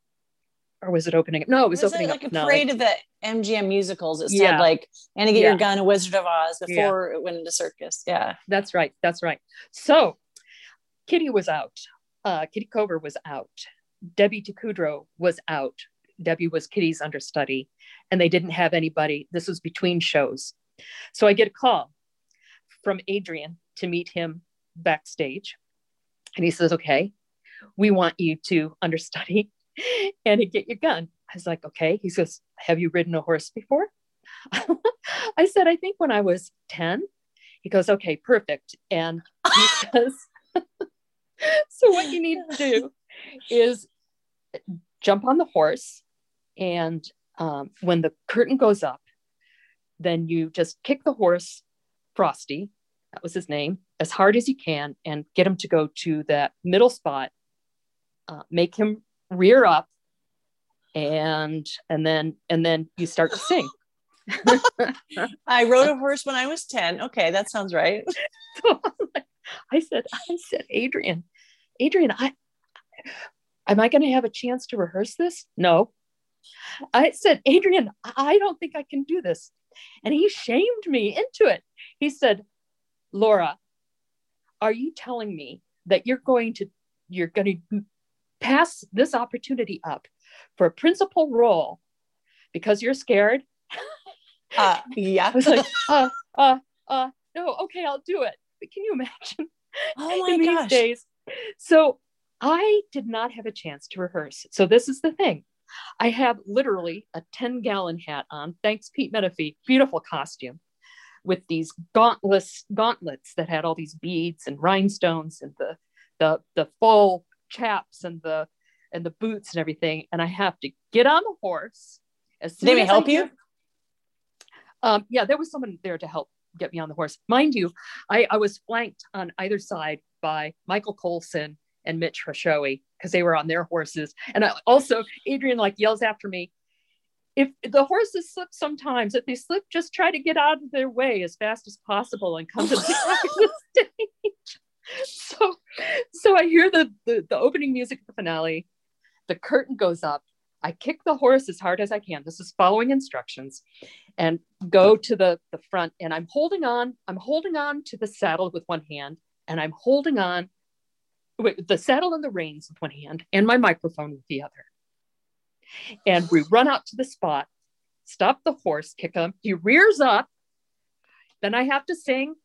or was it opening up? No, it was, was opening it like up. a no, parade of the MGM musicals. It said Yeah. like Annie Get Yeah. Your Gun, A Wizard of Oz Yeah. before it went into circus. Yeah. That's right. That's right. So Kitty was out. Uh, Kitty Cover was out. Debbie Takudro was out. Debbie was Kitty's understudy, and they didn't have anybody. This was between shows. So I get a call from Adrian to meet him backstage. And he says, Okay, we want you to understudy [LAUGHS] and to get your gun. I was like, Okay. He says, Have you ridden a horse before? [LAUGHS] I said, I think when I was 10. He goes, Okay, perfect. And he [LAUGHS] says, So what you need to do is jump on the horse. And um, when the curtain goes up, then you just kick the horse, Frosty, that was his name, as hard as you can and get him to go to that middle spot, uh, make him rear up. And and then and then you start to sing. [LAUGHS] [LAUGHS] I rode a horse when I was 10. Okay, that sounds right. So [LAUGHS] I said, I said, Adrian, Adrian, I am I going to have a chance to rehearse this? No. I said, Adrian, I don't think I can do this. And he shamed me into it. He said, Laura, are you telling me that you're going to you're going to pass this opportunity up for a principal role because you're scared? [LAUGHS] Uh, yeah. I was like, uh, uh, uh, no, okay, I'll do it. But can you imagine? [LAUGHS] oh my in these gosh. days. So I did not have a chance to rehearse. So this is the thing. I have literally a 10 gallon hat on. Thanks, Pete Menefee. Beautiful costume with these gauntlets, gauntlets that had all these beads and rhinestones and the the the full chaps and the and the boots and everything. And I have to get on the horse. As Did as help you? um, yeah, there was someone there to help get me on the horse. Mind you, I, I was flanked on either side by Michael Colson and Mitch Hoshoe because they were on their horses. And I, also, Adrian like yells after me, if the horses slip sometimes, if they slip, just try to get out of their way as fast as possible and come to the side of the stage. [LAUGHS] So, so I hear the, the the opening music of the finale. The curtain goes up. I kick the horse as hard as I can. This is following instructions, and go to the the front. And I'm holding on. I'm holding on to the saddle with one hand, and I'm holding on. Wait, the saddle and the reins with one hand, and my microphone with the other. And we run out to the spot, stop the horse, kick him. He rears up. Then I have to sing.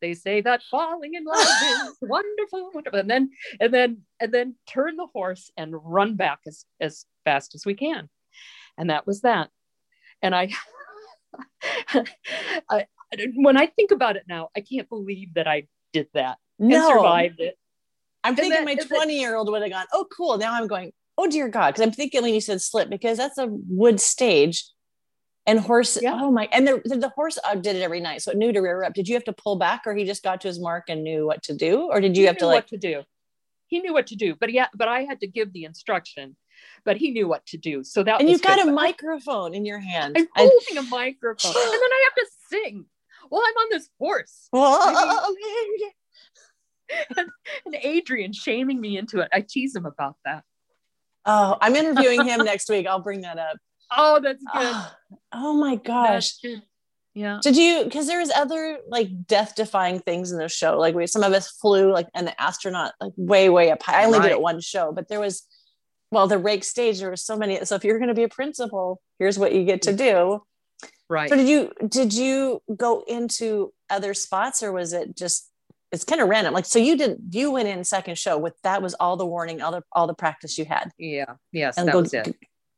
They say that falling in love is [LAUGHS] wonderful, wonderful. And then and then and then turn the horse and run back as, as fast as we can. And that was that. And I, [LAUGHS] I when I think about it now, I can't believe that I did that and No. survived it. I'm And thinking then- my and then- 20 year old would have gone, oh, cool. Now I'm going, oh, dear God. Because I'm thinking when you said slip, because that's a wood stage and horse. Yeah. Oh, my. And the, the, the horse uh, did it every night. So it knew to rear up. Did you have to pull back or he just got to his mark and knew what to do? Or did you He have to like, what to do. He knew what to do, but yeah, but I had to give the instruction, but he knew what to do. So that and you've got good. a microphone in your hand. I'm I- holding a microphone, and then I have to sing while I'm on this horse. [LAUGHS] [LAUGHS] And Adrian shaming me into it. I tease him about that. oh, I'm interviewing him [LAUGHS] next week. I'll bring that up. Oh, that's [SIGHS] good. Oh, oh my gosh. Yeah. Did you? Because there was other like death-defying things in the show. Like we, some of us flew like an astronaut like way, way up high. I only did it one show, but there was, well, the rake stage. There was so many. So if you're going to be a principal, here's what you get to do. Right. So did you? Did you go into other spots, or was it just? It's kind of random. Like so, you did. You went in second show with that was all the warning, all the all the practice you had. Yeah. Yes, And that go- was it.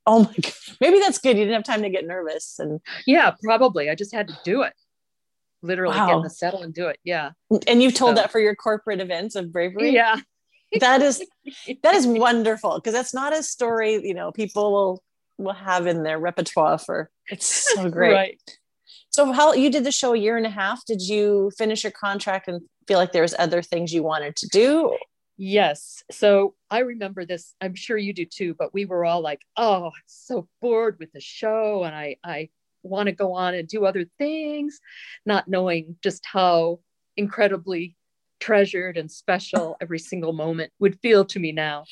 Oh my god. [LAUGHS] Maybe that's good. You didn't have time to get nervous and Yeah, probably. I just had to do it. Literally get in the settle and do it. Yeah. and you've told So- that for your corporate events of bravery. Yeah. that is [LAUGHS] that is wonderful because that's not a story you know people will will have in their repertoire for it's so [LAUGHS] great Right. so how you did the show a year and a half did you finish your contract and feel like there was other things you wanted to do Yes. So I remember this. I'm sure you do too, but we were all like, oh, I'm so bored with the show. And I, I want to go on and do other things, not knowing just how incredibly treasured and special every single moment would feel to me now.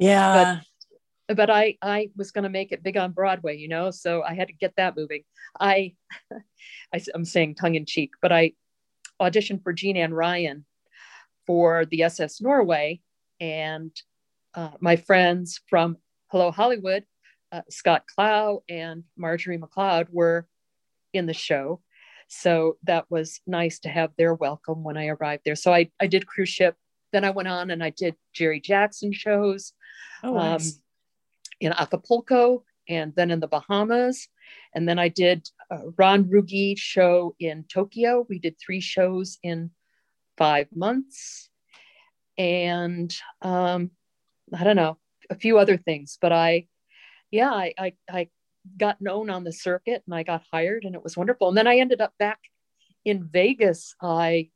Yeah. But, but I I was going to make it big on Broadway, you know, so I had to get that moving. I, [LAUGHS] I am saying tongue in cheek, but I auditioned for Jean Ann Ryan for the SS Norway, and uh, my friends from Hello Hollywood, uh, Scott Clow and Marjorie McLeod were in the show. So that was nice to have their welcome when I arrived there. So I, I did cruise ship. Then I went on and I did Jerry Jackson shows oh, nice. um, in Acapulco and then in the Bahamas. And then I did Ron Ruge show in Tokyo. We did three shows in five months. And um, I don't know, a few other things, but I, yeah, I, I, I got known on the circuit and I got hired and it was wonderful. And then I ended up back in Vegas. I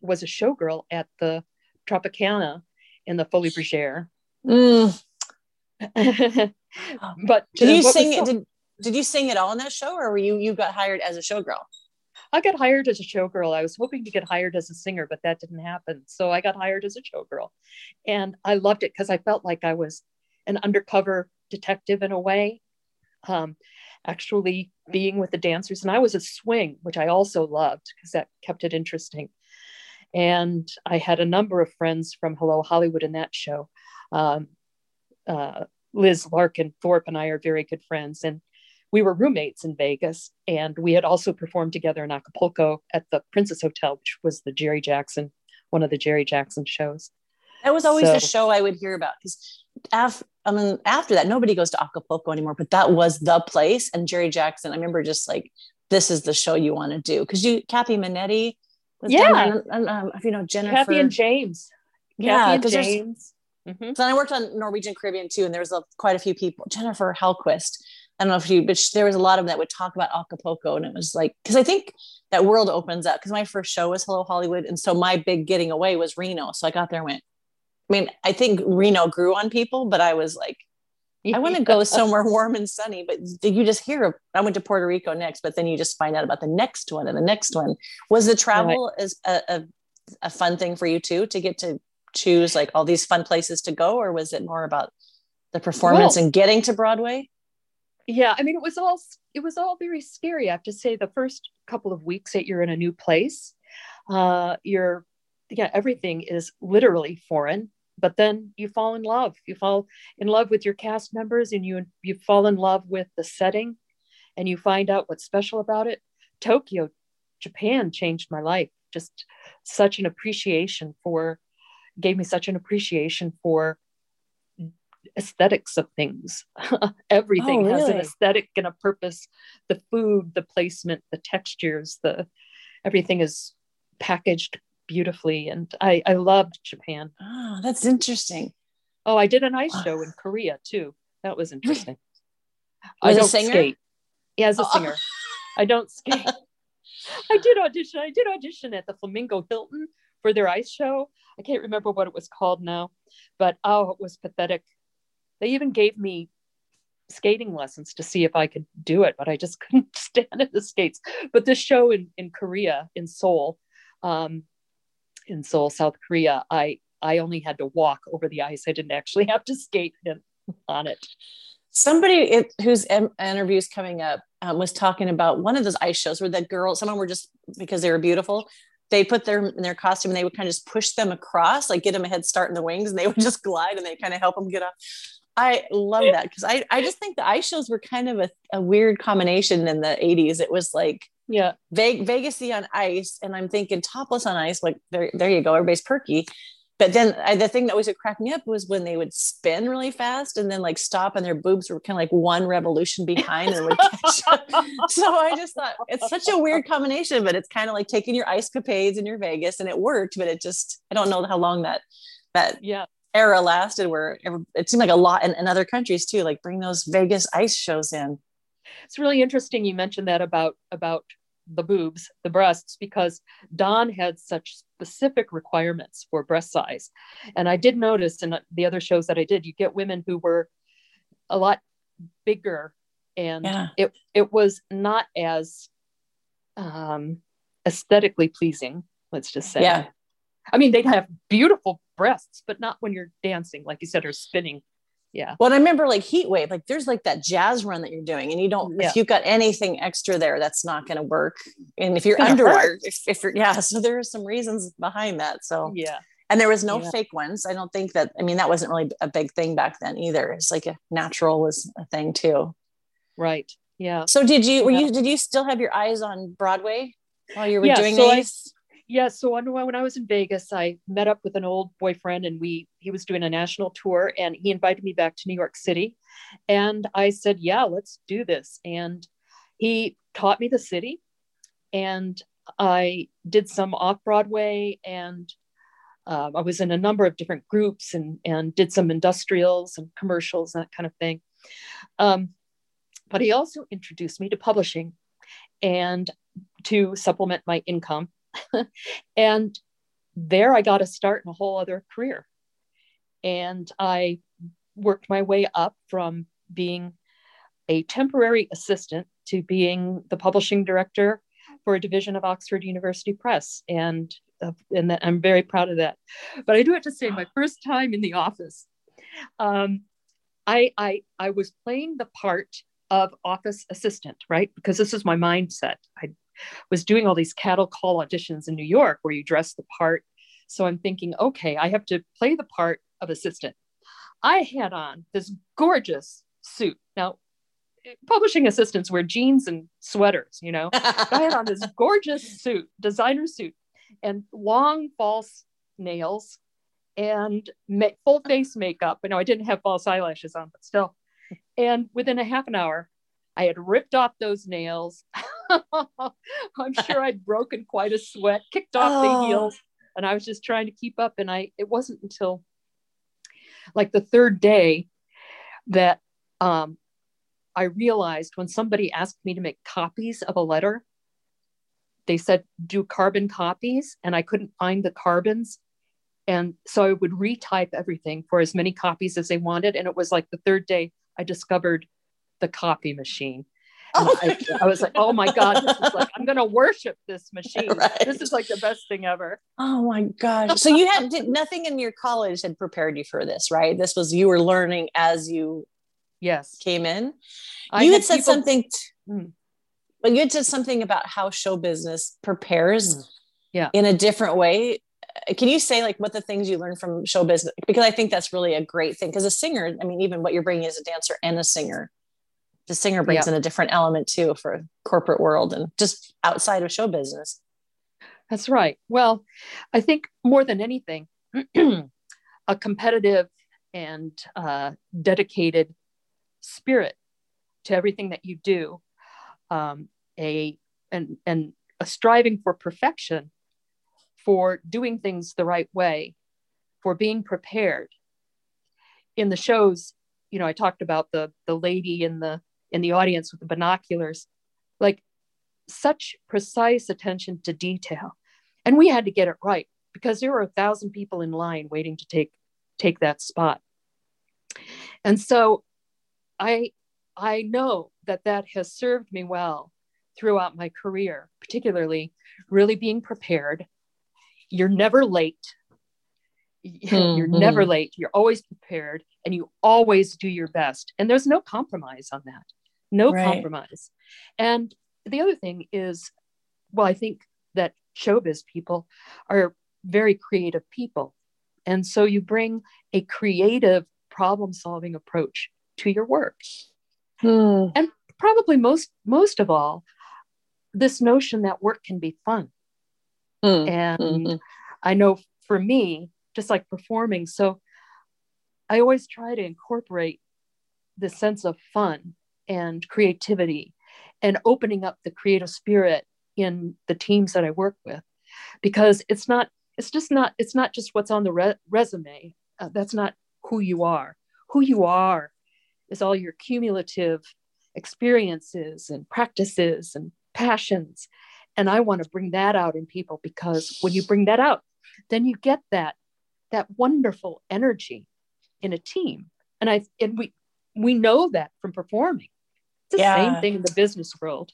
was a showgirl at the Tropicana in the Folies Bergère. Mm. [LAUGHS] but did uh, you sing so- did, did you sing at all in that show or were you you got hired as a showgirl? I got hired as a showgirl. I was hoping to get hired as a singer, but that didn't happen. So I got hired as a showgirl. And I loved it because I felt like I was an undercover detective in a way um, actually being with the dancers. And I was a swing, which I also loved because that kept it interesting. And I had a number of friends from Hello Hollywood in that show. Um, uh, Liz Larkin Thorpe and I are very good friends. And we were roommates in Vegas. And we had also performed together in Acapulco at the Princess Hotel, which was the Jerry Jackson, one of the Jerry Jackson shows. That was always so, the show I would hear about because after, I mean, after that, nobody goes to Acapulco anymore, but that was the place. And Jerry Jackson, I remember just like, this is the show you want to do. Cause you, Kathy Minetti, yeah. and um, if you know, Jennifer. Kathy and James. Yeah. Kathy and James. Mm-hmm. So I worked on Norwegian Caribbean too. And there was a, quite a few people, Jennifer Hellquist. I don't know if you, but there was a lot of them that would talk about Acapulco. And it was like, cause I think that world opens up. Cause my first show was Hello Hollywood. And so my big getting away was Reno. So I got there and went, I mean, I think Reno grew on people, but I was like, I want to go [LAUGHS] somewhere warm and sunny. But did you just hear, I went to Puerto Rico next, but then you just find out about the next one and the next one. Was the travel right. as a, a, a fun thing for you too, to get to choose like all these fun places to go, or was it more about the performance well, and getting to Broadway? Yeah, I mean, it was all it was all very scary. I have to say, the first couple of weeks that you're in a new place, uh, you're yeah, everything is literally foreign but then you fall in love you fall in love with your cast members and you you fall in love with the setting and you find out what's special about it tokyo japan changed my life just such an appreciation for gave me such an appreciation for aesthetics of things [LAUGHS] everything oh, really? has an aesthetic and a purpose the food the placement the textures the everything is packaged beautifully. And I, I loved Japan. Oh, that's interesting. Oh, I did an ice show in Korea too. That was interesting. I don't skate. Yeah, as a oh. singer. I don't [LAUGHS] skate. I did audition. I did audition at the Flamingo Hilton for their ice show. I can't remember what it was called now, but oh, it was pathetic. They even gave me skating lessons to see if I could do it, but I just [LAUGHS] couldn't stand at the skates. But this show in, in Korea, in Seoul, um, in Seoul, South Korea, I I only had to walk over the ice. I didn't actually have to skate in, on it. Somebody whose em- interview is coming up um, was talking about one of those ice shows where the girls, someone were just because they were beautiful, they put their in their costume and they would kind of just push them across, like get them a head start in the wings, and they would just glide and they kind of help them get up. I love that because I, I just think the ice shows were kind of a, a weird combination in the 80s. It was like yeah. Ve- Vegasy on ice. And I'm thinking topless on ice, like there, there you go. Everybody's perky. But then I, the thing that always would crack me up was when they would spin really fast and then like stop and their boobs were kind of like one revolution behind and would catch [LAUGHS] up. So I just thought it's such a weird combination, but it's kind of like taking your ice capades in your Vegas and it worked, but it just, I don't know how long that, that yeah era lasted where it seemed like a lot in, in other countries too, like bring those Vegas ice shows in. It's really interesting. You mentioned that about, about the boobs, the breasts, because Donn had such specific requirements for breast size. And I did notice in the other shows that I did, you get women who were a lot bigger and yeah. it, it was not as um, aesthetically pleasing, let's just say. Yeah. I mean, they'd have beautiful breasts, but not when you're dancing, like you said, or spinning. Yeah. Well, I remember like heat wave, like there's like that jazz run that you're doing, and you don't, Yeah. if you've got anything extra there, that's not going to work. And if you're It's if, if you're, yeah, so there are some reasons behind that. So, Yeah. and there was no Yeah. fake ones. I don't think that, I mean, that wasn't really a big thing back then either. It's like a natural was a thing too. Right. Yeah. So did you, were Yeah. you, did you still have your eyes on Broadway while you were doing so I- these? Yeah. So when, I was in Vegas, I met up with an old boyfriend and we, he was doing a national tour and he invited me back to New York City. And I said, yeah, let's do this. And he taught me the city and I did some off Broadway and um, I was in a number of different groups and, and did some industrials and commercials, and that kind of thing. Um, but he also introduced me to publishing and to supplement my income. [LAUGHS] and there I got a start in a whole other career. And I worked my way up from being a temporary assistant to being the publishing director for a division of Oxford University Press. And, uh, and that, I'm very proud of that. But I do have to say, my first time in the office, um, I, I, I was playing the part of office assistant, right? Because this is my mindset. I was doing all these cattle call auditions in New York where you dress the part. So I'm thinking, okay, I have to play the part of assistant. I had on this gorgeous suit. Now, publishing assistants wear jeans and sweaters, you know. I had on this [LAUGHS] gorgeous suit, designer suit, and long false nails and ma- full face makeup. I know I didn't have false eyelashes on, but still. And within a half an hour, I had ripped off those nails. [LAUGHS] I'm sure I'd broken quite a sweat, kicked off Oh. the heels, and I was just trying to keep up. And I, it wasn't until like the third day that um, I realized when somebody asked me to make copies of a letter, they said, do carbon copies. And I couldn't find the carbons. And so I would retype everything for as many copies as they wanted. And it was like the third day I discovered the copy machine. Oh I, I was like, oh my God, this is like, I'm going to worship this [LAUGHS] machine. Right. This is like the best thing ever. Oh my gosh. So you had did, nothing in your college had prepared you for this, right? This was you were learning as you Yes. came in. I you had said people- something, t- but you had said something about how show business prepares Mm. Yeah. in a different way. Uh, Can you say like what the things you learned from show business? Because I think that's really a great thing. Because a singer, I mean, even what you're bringing as a dancer and a singer, the singer brings in a different element too for corporate world and just outside of show business. That's right. Well, I think more than anything, [CLEARS THROAT] a competitive and uh, dedicated spirit to everything that you do, um, a and and a striving for perfection, for doing things the right way, for being prepared. In the shows, you know, I talked about the the lady in the in the audience with the binoculars, like such precise attention to detail. And we had to get it right because there were a thousand people in line waiting to take take that spot. And so i i know that that has served me well throughout my career particularly really being prepared. You're never late. [LAUGHS] You're Mhm. never late. You're always prepared and you always do your best. And there's no compromise on that no Right. compromise and the other thing is well i think that showbiz people are very creative people and so you bring a creative problem solving approach to your work And probably most most of all this notion that work can be fun Mm. and Mhm. I know for me, just like performing, so I always try to incorporate the sense of fun and creativity and opening up the creative spirit in the teams that I work with. Because it's not it's just not it's not just what's on the re- resume. Uh, that's not who you are. Who you are is all your cumulative experiences and practices and passions. And i want to bring that out in people because when you bring that out then you get that that wonderful energy in a team. And i and we we know that from performing it's the Yeah. same thing in the business world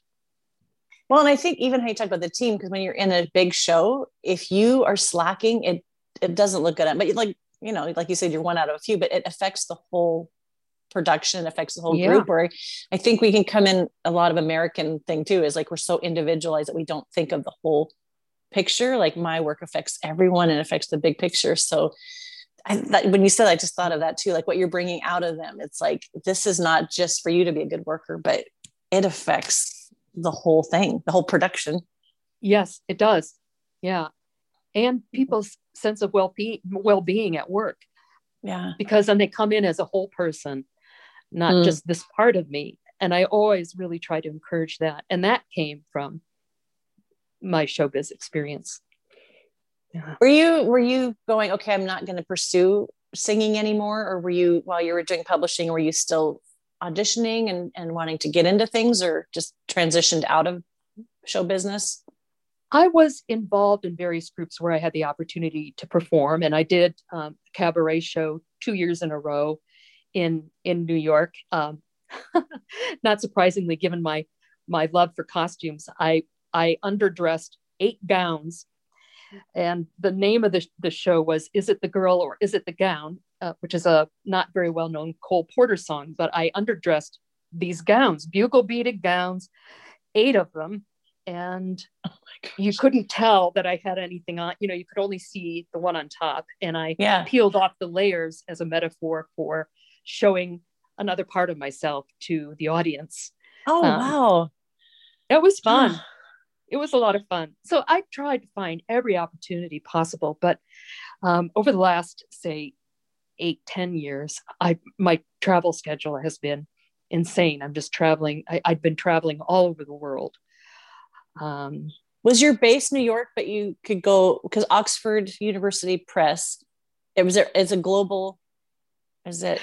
Well, and I think even how you talk about the team, because when you're in a big show, if you are slacking, it it doesn't look good. But like you know, like you said, you're one out of a few, but it affects the whole production, affects the whole Yeah. group. Where I think we can come in a lot of American thing too is like we're so individualized that we don't think of the whole picture. Like my work affects everyone and affects the big picture. So I, that, when you said, I just thought of that too. Like what you're bringing out of them, it's like this is not just for you to be a good worker, but it affects the whole thing, the whole production. Yes, it does. Yeah. And people's sense of well-being well-being at work Yeah. because then they come in as a whole person, not Mm. just this part of me. And I always really try to encourage that. And that came from my showbiz experience. Yeah. Were you were you going, okay, I'm not going to pursue singing anymore? Or were you while you were doing publishing, were you still auditioning and, and wanting to get into things or just transitioned out of show business? I was involved in various groups where I had the opportunity to perform, and I did um, a cabaret show two years in a row in in New York. Um, [LAUGHS] not surprisingly, given my my love for costumes, I I underdressed eight gowns, and the name of the the show was "Is It the Girl or Is It the Gown?" Uh, which is a not very well known Cole Porter song, but I underdressed these gowns, bugle beaded gowns, eight of them, and [LAUGHS] you couldn't tell that I had anything on. You know, you could only see the one on top, and I Yeah. peeled off the layers as a metaphor for showing another part of myself to the audience. Oh, Um, wow. It was fun. It was a lot of fun. So I tried to find every opportunity possible, but um, over the last, say, eight, ten years, I my travel schedule has been insane. I'm just traveling. I, I've been traveling all over the world. Um, Was your base New York, but you could go because Oxford University Press, it was there, it's a global, is it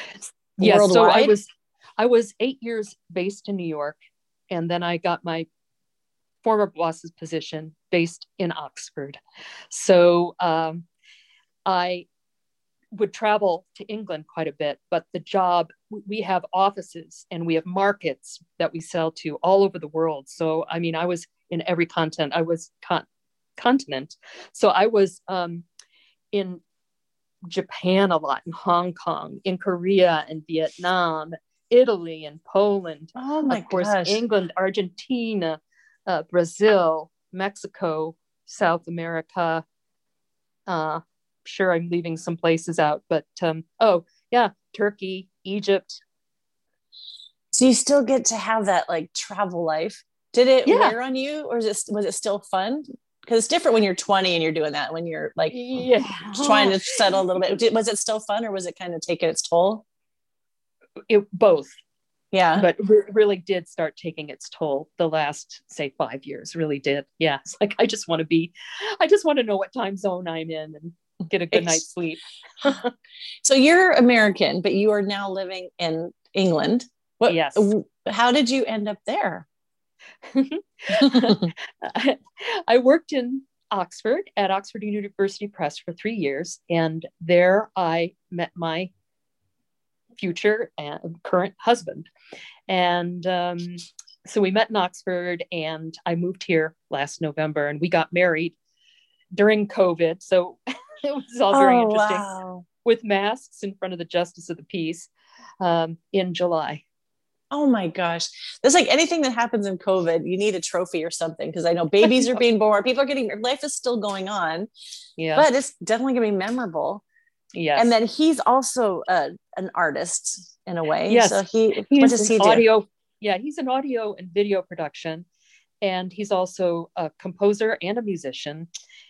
Yes, so I was I was eight years based in New York, and then I got my former boss's position based in Oxford. So um, I would travel to England quite a bit, but the job we have offices and we have markets that we sell to all over the world. So I mean, I was in every content. I was con- continent. So I was um, in Japan a lot, in Hong Kong, in Korea and Vietnam, Italy and Poland, Oh my of course, gosh. England, Argentina, uh, Brazil, Mexico, South America. Uh, sure, I'm leaving some places out, but um, oh yeah, Turkey, Egypt. So you still get to have that like travel life. Did it Yeah. wear on you or is it, was it still fun? Because it's different when you're 20 and you're doing that when you're like Yeah, trying to settle a little bit. Did- Was it still fun or was it kind of taking its toll? it, both, Yeah. but re- really did start taking its toll the last say five years. Really did. Yeah, it's like I just want to be, I just want to know what time zone I'm in and get a good night's sleep. [LAUGHS] So you're American, but you are now living in England. What, Yes. How did you end up there? [LAUGHS] I worked in Oxford at Oxford University Press for three years, and there I met my future and current husband. And um, so we met in Oxford, and I moved here last November, and we got married during COVID. So [LAUGHS] it was all very Oh, interesting wow. with masks in front of the Justice of the Peace um, in July. Oh my gosh. There's like anything that happens in COVID, you need a trophy or something. Cause I know babies [LAUGHS] are being born, people are getting, their life is still going on, Yeah. but it's definitely gonna be memorable. Yes. And then he's also uh, an artist in a way. Yes. So he, what does he do? audio yeah he's an audio and video production and he's also a composer and a musician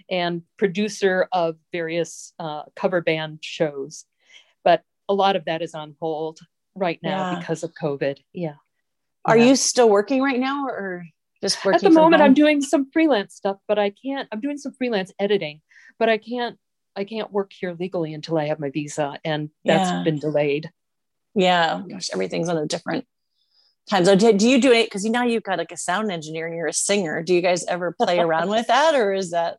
and producer of various uh, cover band shows but a lot of that is on hold right now Yeah. because of covid yeah Are Yeah. you still working right now or just working at the moment i'm doing some freelance stuff but i can't i'm doing some freelance editing but i can't i can't work here legally until i have my visa and that's Yeah. been delayed Yeah, gosh, everything's on a different time. So, do, do you do it? Because now you've got like a sound engineer and you're a singer. Do you guys ever play around with [LAUGHS] that, or is that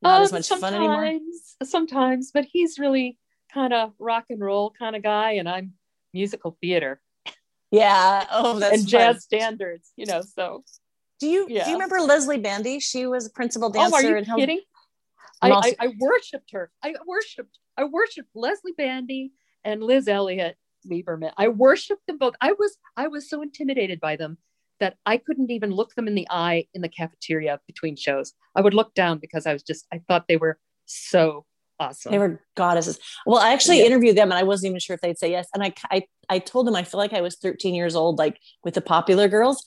not as Um, much fun anymore? sometimes- but he's really kind of rock and roll kind of guy, and I'm musical theater Yeah. Oh, [LAUGHS] that's and jazz standards, you know. So Do you yeah. do you remember Leslie Bandy? She was a principal dancer. Oh, are you kidding? I, I, I worshipped her. I worshipped. I worshipped Leslie Bandy and Liz Elliott Lieberman. I worshipped them both. I was I was so intimidated by them that I couldn't even look them in the eye in the cafeteria between shows. I would look down because I was just I thought they were so awesome. They were goddesses. Well, I actually yeah. interviewed them and I wasn't even sure if they'd say yes. And I, I, I told them I feel like I was 13 years old, like with the popular girls.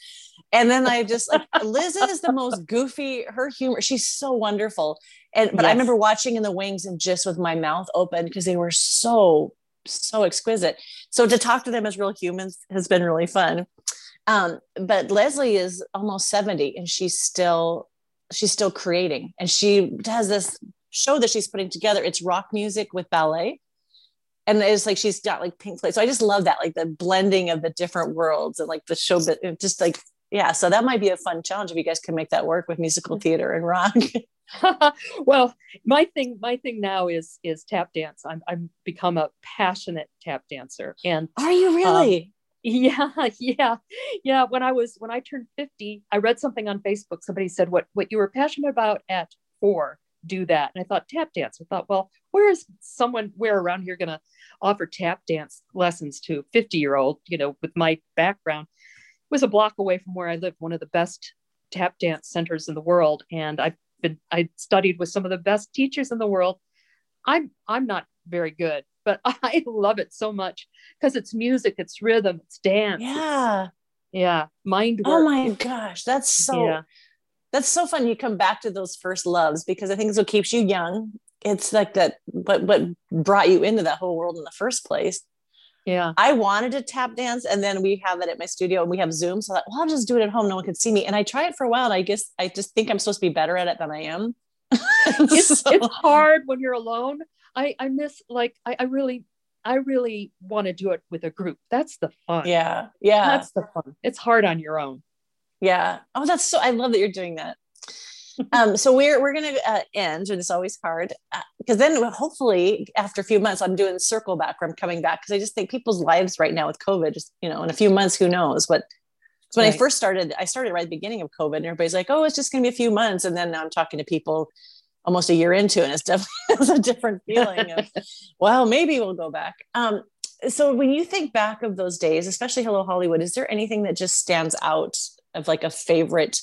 And then I just like [LAUGHS] Liz is the most goofy, her humor, she's so wonderful. And but yes. I remember watching in the wings and just with my mouth open because they were so, so exquisite. So to talk to them as real humans has been really fun. Um, but Leslie is almost 70 and she's still she's still creating and she has this show that she's putting together. It's rock music with ballet. And it's like she's got like pink plate. So I just love that, like the blending of the different worlds and like the show, but just like, yeah. So that might be a fun challenge if you guys can make that work with musical theater and rock. [LAUGHS] [LAUGHS] well, my thing, my thing now is is tap dance. I'm I'm become a passionate tap dancer. And are you really? Um, yeah, [LAUGHS] yeah, yeah. When I was when I turned 50, I read something on Facebook. Somebody said what what you were passionate about at four do that. And I thought tap dance. I thought, well, where is someone where around here going to offer tap dance lessons to 50 year old, you know, with my background was a block away from where I lived, one of the best tap dance centers in the world. And I've been, I studied with some of the best teachers in the world. I'm, I'm not very good, but [LAUGHS] I love it so much because it's music, it's rhythm, it's dance. Yeah. It's, yeah. Mind oh work. Oh my gosh. That's so, yeah that's so fun. You come back to those first loves because I think it's what keeps you young. It's like that, but what brought you into that whole world in the first place. Yeah. I wanted to tap dance and then we have it at my studio and we have Zoom. So I thought, well, I'll just do it at home. No one can see me. And I try it for a while and I guess I just think I'm supposed to be better at it than I am. [LAUGHS] it's, so. it's hard when you're alone. I, I miss like, I, I really, I really want to do it with a group. That's the fun. Yeah. Yeah. That's the fun. It's hard on your own. Yeah. Oh, that's so. I love that you're doing that. Um, so we're we're gonna uh, end, and it's always hard because uh, then hopefully after a few months, I'm doing circle back where I'm coming back because I just think people's lives right now with COVID, just you know, in a few months, who knows? But so when right. I first started, I started right at the beginning of COVID, and everybody's like, "Oh, it's just gonna be a few months," and then now I'm talking to people almost a year into, it, and it's definitely [LAUGHS] it's a different [LAUGHS] feeling. Of, well, maybe we'll go back. Um, so when you think back of those days, especially Hello Hollywood, is there anything that just stands out of like a favorite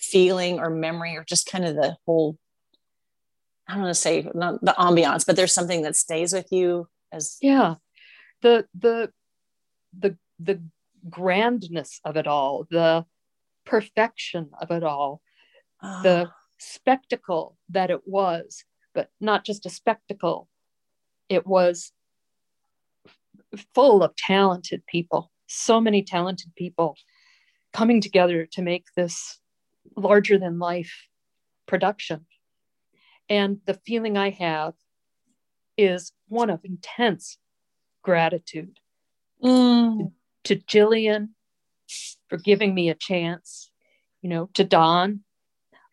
feeling or memory or just kind of the whole I don't want to say not the ambiance, but there's something that stays with you as yeah. The the the the grandness of it all, the perfection of it all, oh. the spectacle that it was, but not just a spectacle. It was full of talented people, so many talented people coming together to make this larger than life production. And the feeling I have is one of intense gratitude mm. to, Jillian for giving me a chance, you know, to Donn.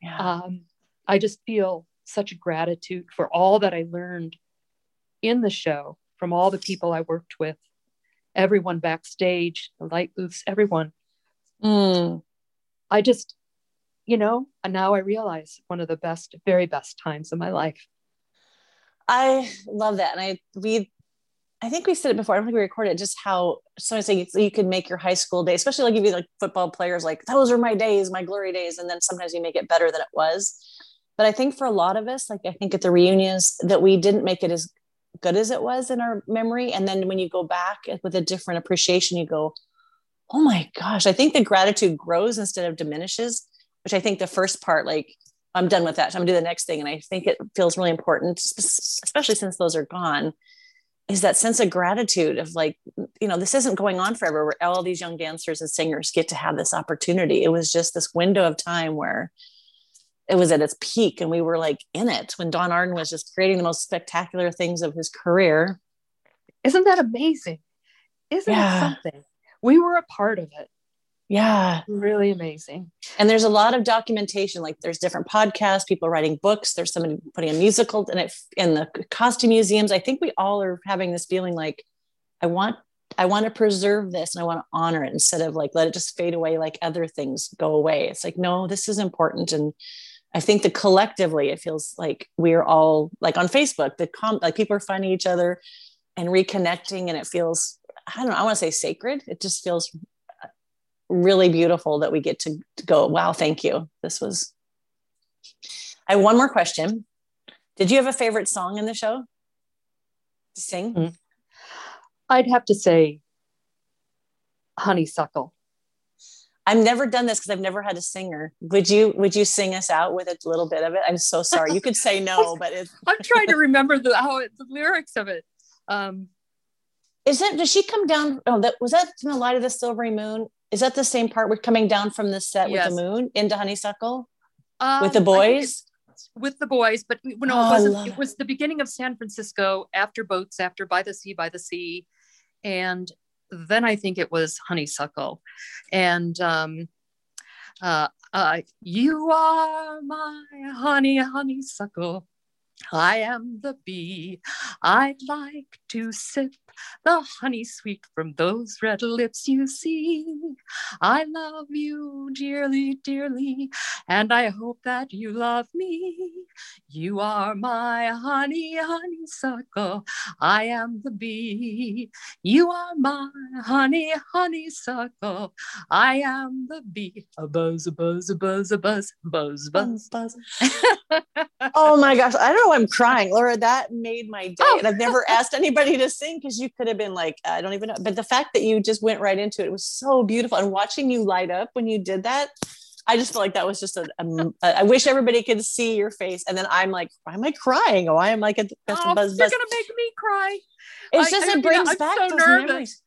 Yeah. Um, I just feel such gratitude for all that I learned in the show from all the people I worked with, everyone backstage, the light booths, everyone. Mm. I just, you know, and now I realize one of the best, very best times of my life. I love that. And I, we, I think we said it before. I don't think we recorded just how so say you can make your high school day, especially like if you like football players, like those are my days, my glory days. And then sometimes you make it better than it was. But I think for a lot of us, like I think at the reunions that we didn't make it as good as it was in our memory. And then when you go back with a different appreciation, you go, oh my gosh, I think the gratitude grows instead of diminishes, which I think the first part, like, I'm done with that. So I'm gonna do the next thing. And I think it feels really important, especially since those are gone, is that sense of gratitude of like, you know, this isn't going on forever where all these young dancers and singers get to have this opportunity. It was just this window of time where it was at its peak and we were like in it when Donn Arden was just creating the most spectacular things of his career. Isn't that amazing? Isn't yeah. it something? we were a part of it. Yeah. Really amazing. And there's a lot of documentation. Like there's different podcasts, people writing books. There's somebody putting a musical in it in the costume museums. I think we all are having this feeling like, I want, I want to preserve this and I want to honor it instead of like let it just fade away like other things go away. It's like, no, this is important. And I think that collectively it feels like we're all like on Facebook, the com like people are finding each other and reconnecting and it feels, I don't know, I want to say sacred. It just feels really beautiful that we get to, to go, wow, thank you. This was I have one more question. Did you have a favorite song in the show to sing? Mm-hmm. I'd have to say honeysuckle. I've never done this because I've never had a singer. Would you would you sing us out with a little bit of it? I'm so sorry. You could say no, [LAUGHS] but it's... I'm trying to remember the how it, the lyrics of it. Um, is it does she come down? Oh, that was that from the light of the silvery moon? Is that the same part? We're coming down from the set yes. with the moon into honeysuckle um, with the boys with the boys, but no, oh, it wasn't. It was the beginning of San Francisco after boats, after by the sea, by the sea, and then I think it was honeysuckle, and um, uh, uh, you are my honey honeysuckle. I am the bee. I'd like to sip the honey sweet from those red lips you see. I love you dearly, dearly, and I hope that you love me. You are my honey, honeysuckle. I am the bee. You are my honey, honeysuckle. I am the bee. A buzz, a buzz, a buzz, a buzz, buzz, buzz, buzz. oh my gosh. I don't know. I'm crying. Laura, that made my day. Oh. And I've never asked anybody to sing because you could have been like, I don't even know. But the fact that you just went right into it, it was so beautiful. And watching you light up when you did that, I just felt like that was just a, a, oh. I wish everybody could see your face. And then I'm like, why am I crying? Why am I like a oh, buzz, You're gonna make me cry. It's I, just I, it brings back so those nervous. memories.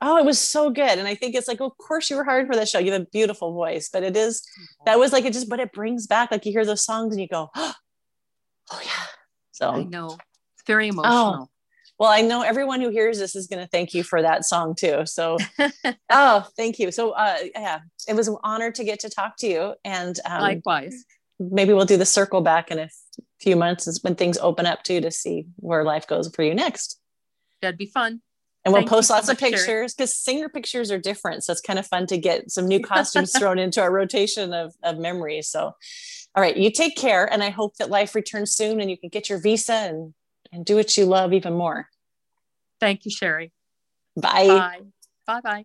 Oh, it was so good. And I think it's like, of course you were hired for the show. You have a beautiful voice, but it is mm-hmm. that was like it just, but it brings back like you hear those songs and you go, [GASPS] oh yeah. So I know it's very oh, emotional. Oh, well, I know everyone who hears this is going to thank you for that song too. So, [LAUGHS] oh, thank you. So, uh, yeah, it was an honor to get to talk to you. And um, likewise, maybe we'll do the circle back in a few months when things open up too to see where life goes for you next. That'd be fun. And we'll Thank post lots so of pictures because singer pictures are different. So it's kind of fun to get some new [LAUGHS] costumes thrown into our rotation of, of memories. So, all right, you take care. And I hope that life returns soon and you can get your visa and and do what you love even more. Thank you, Sherry. Bye. Bye bye.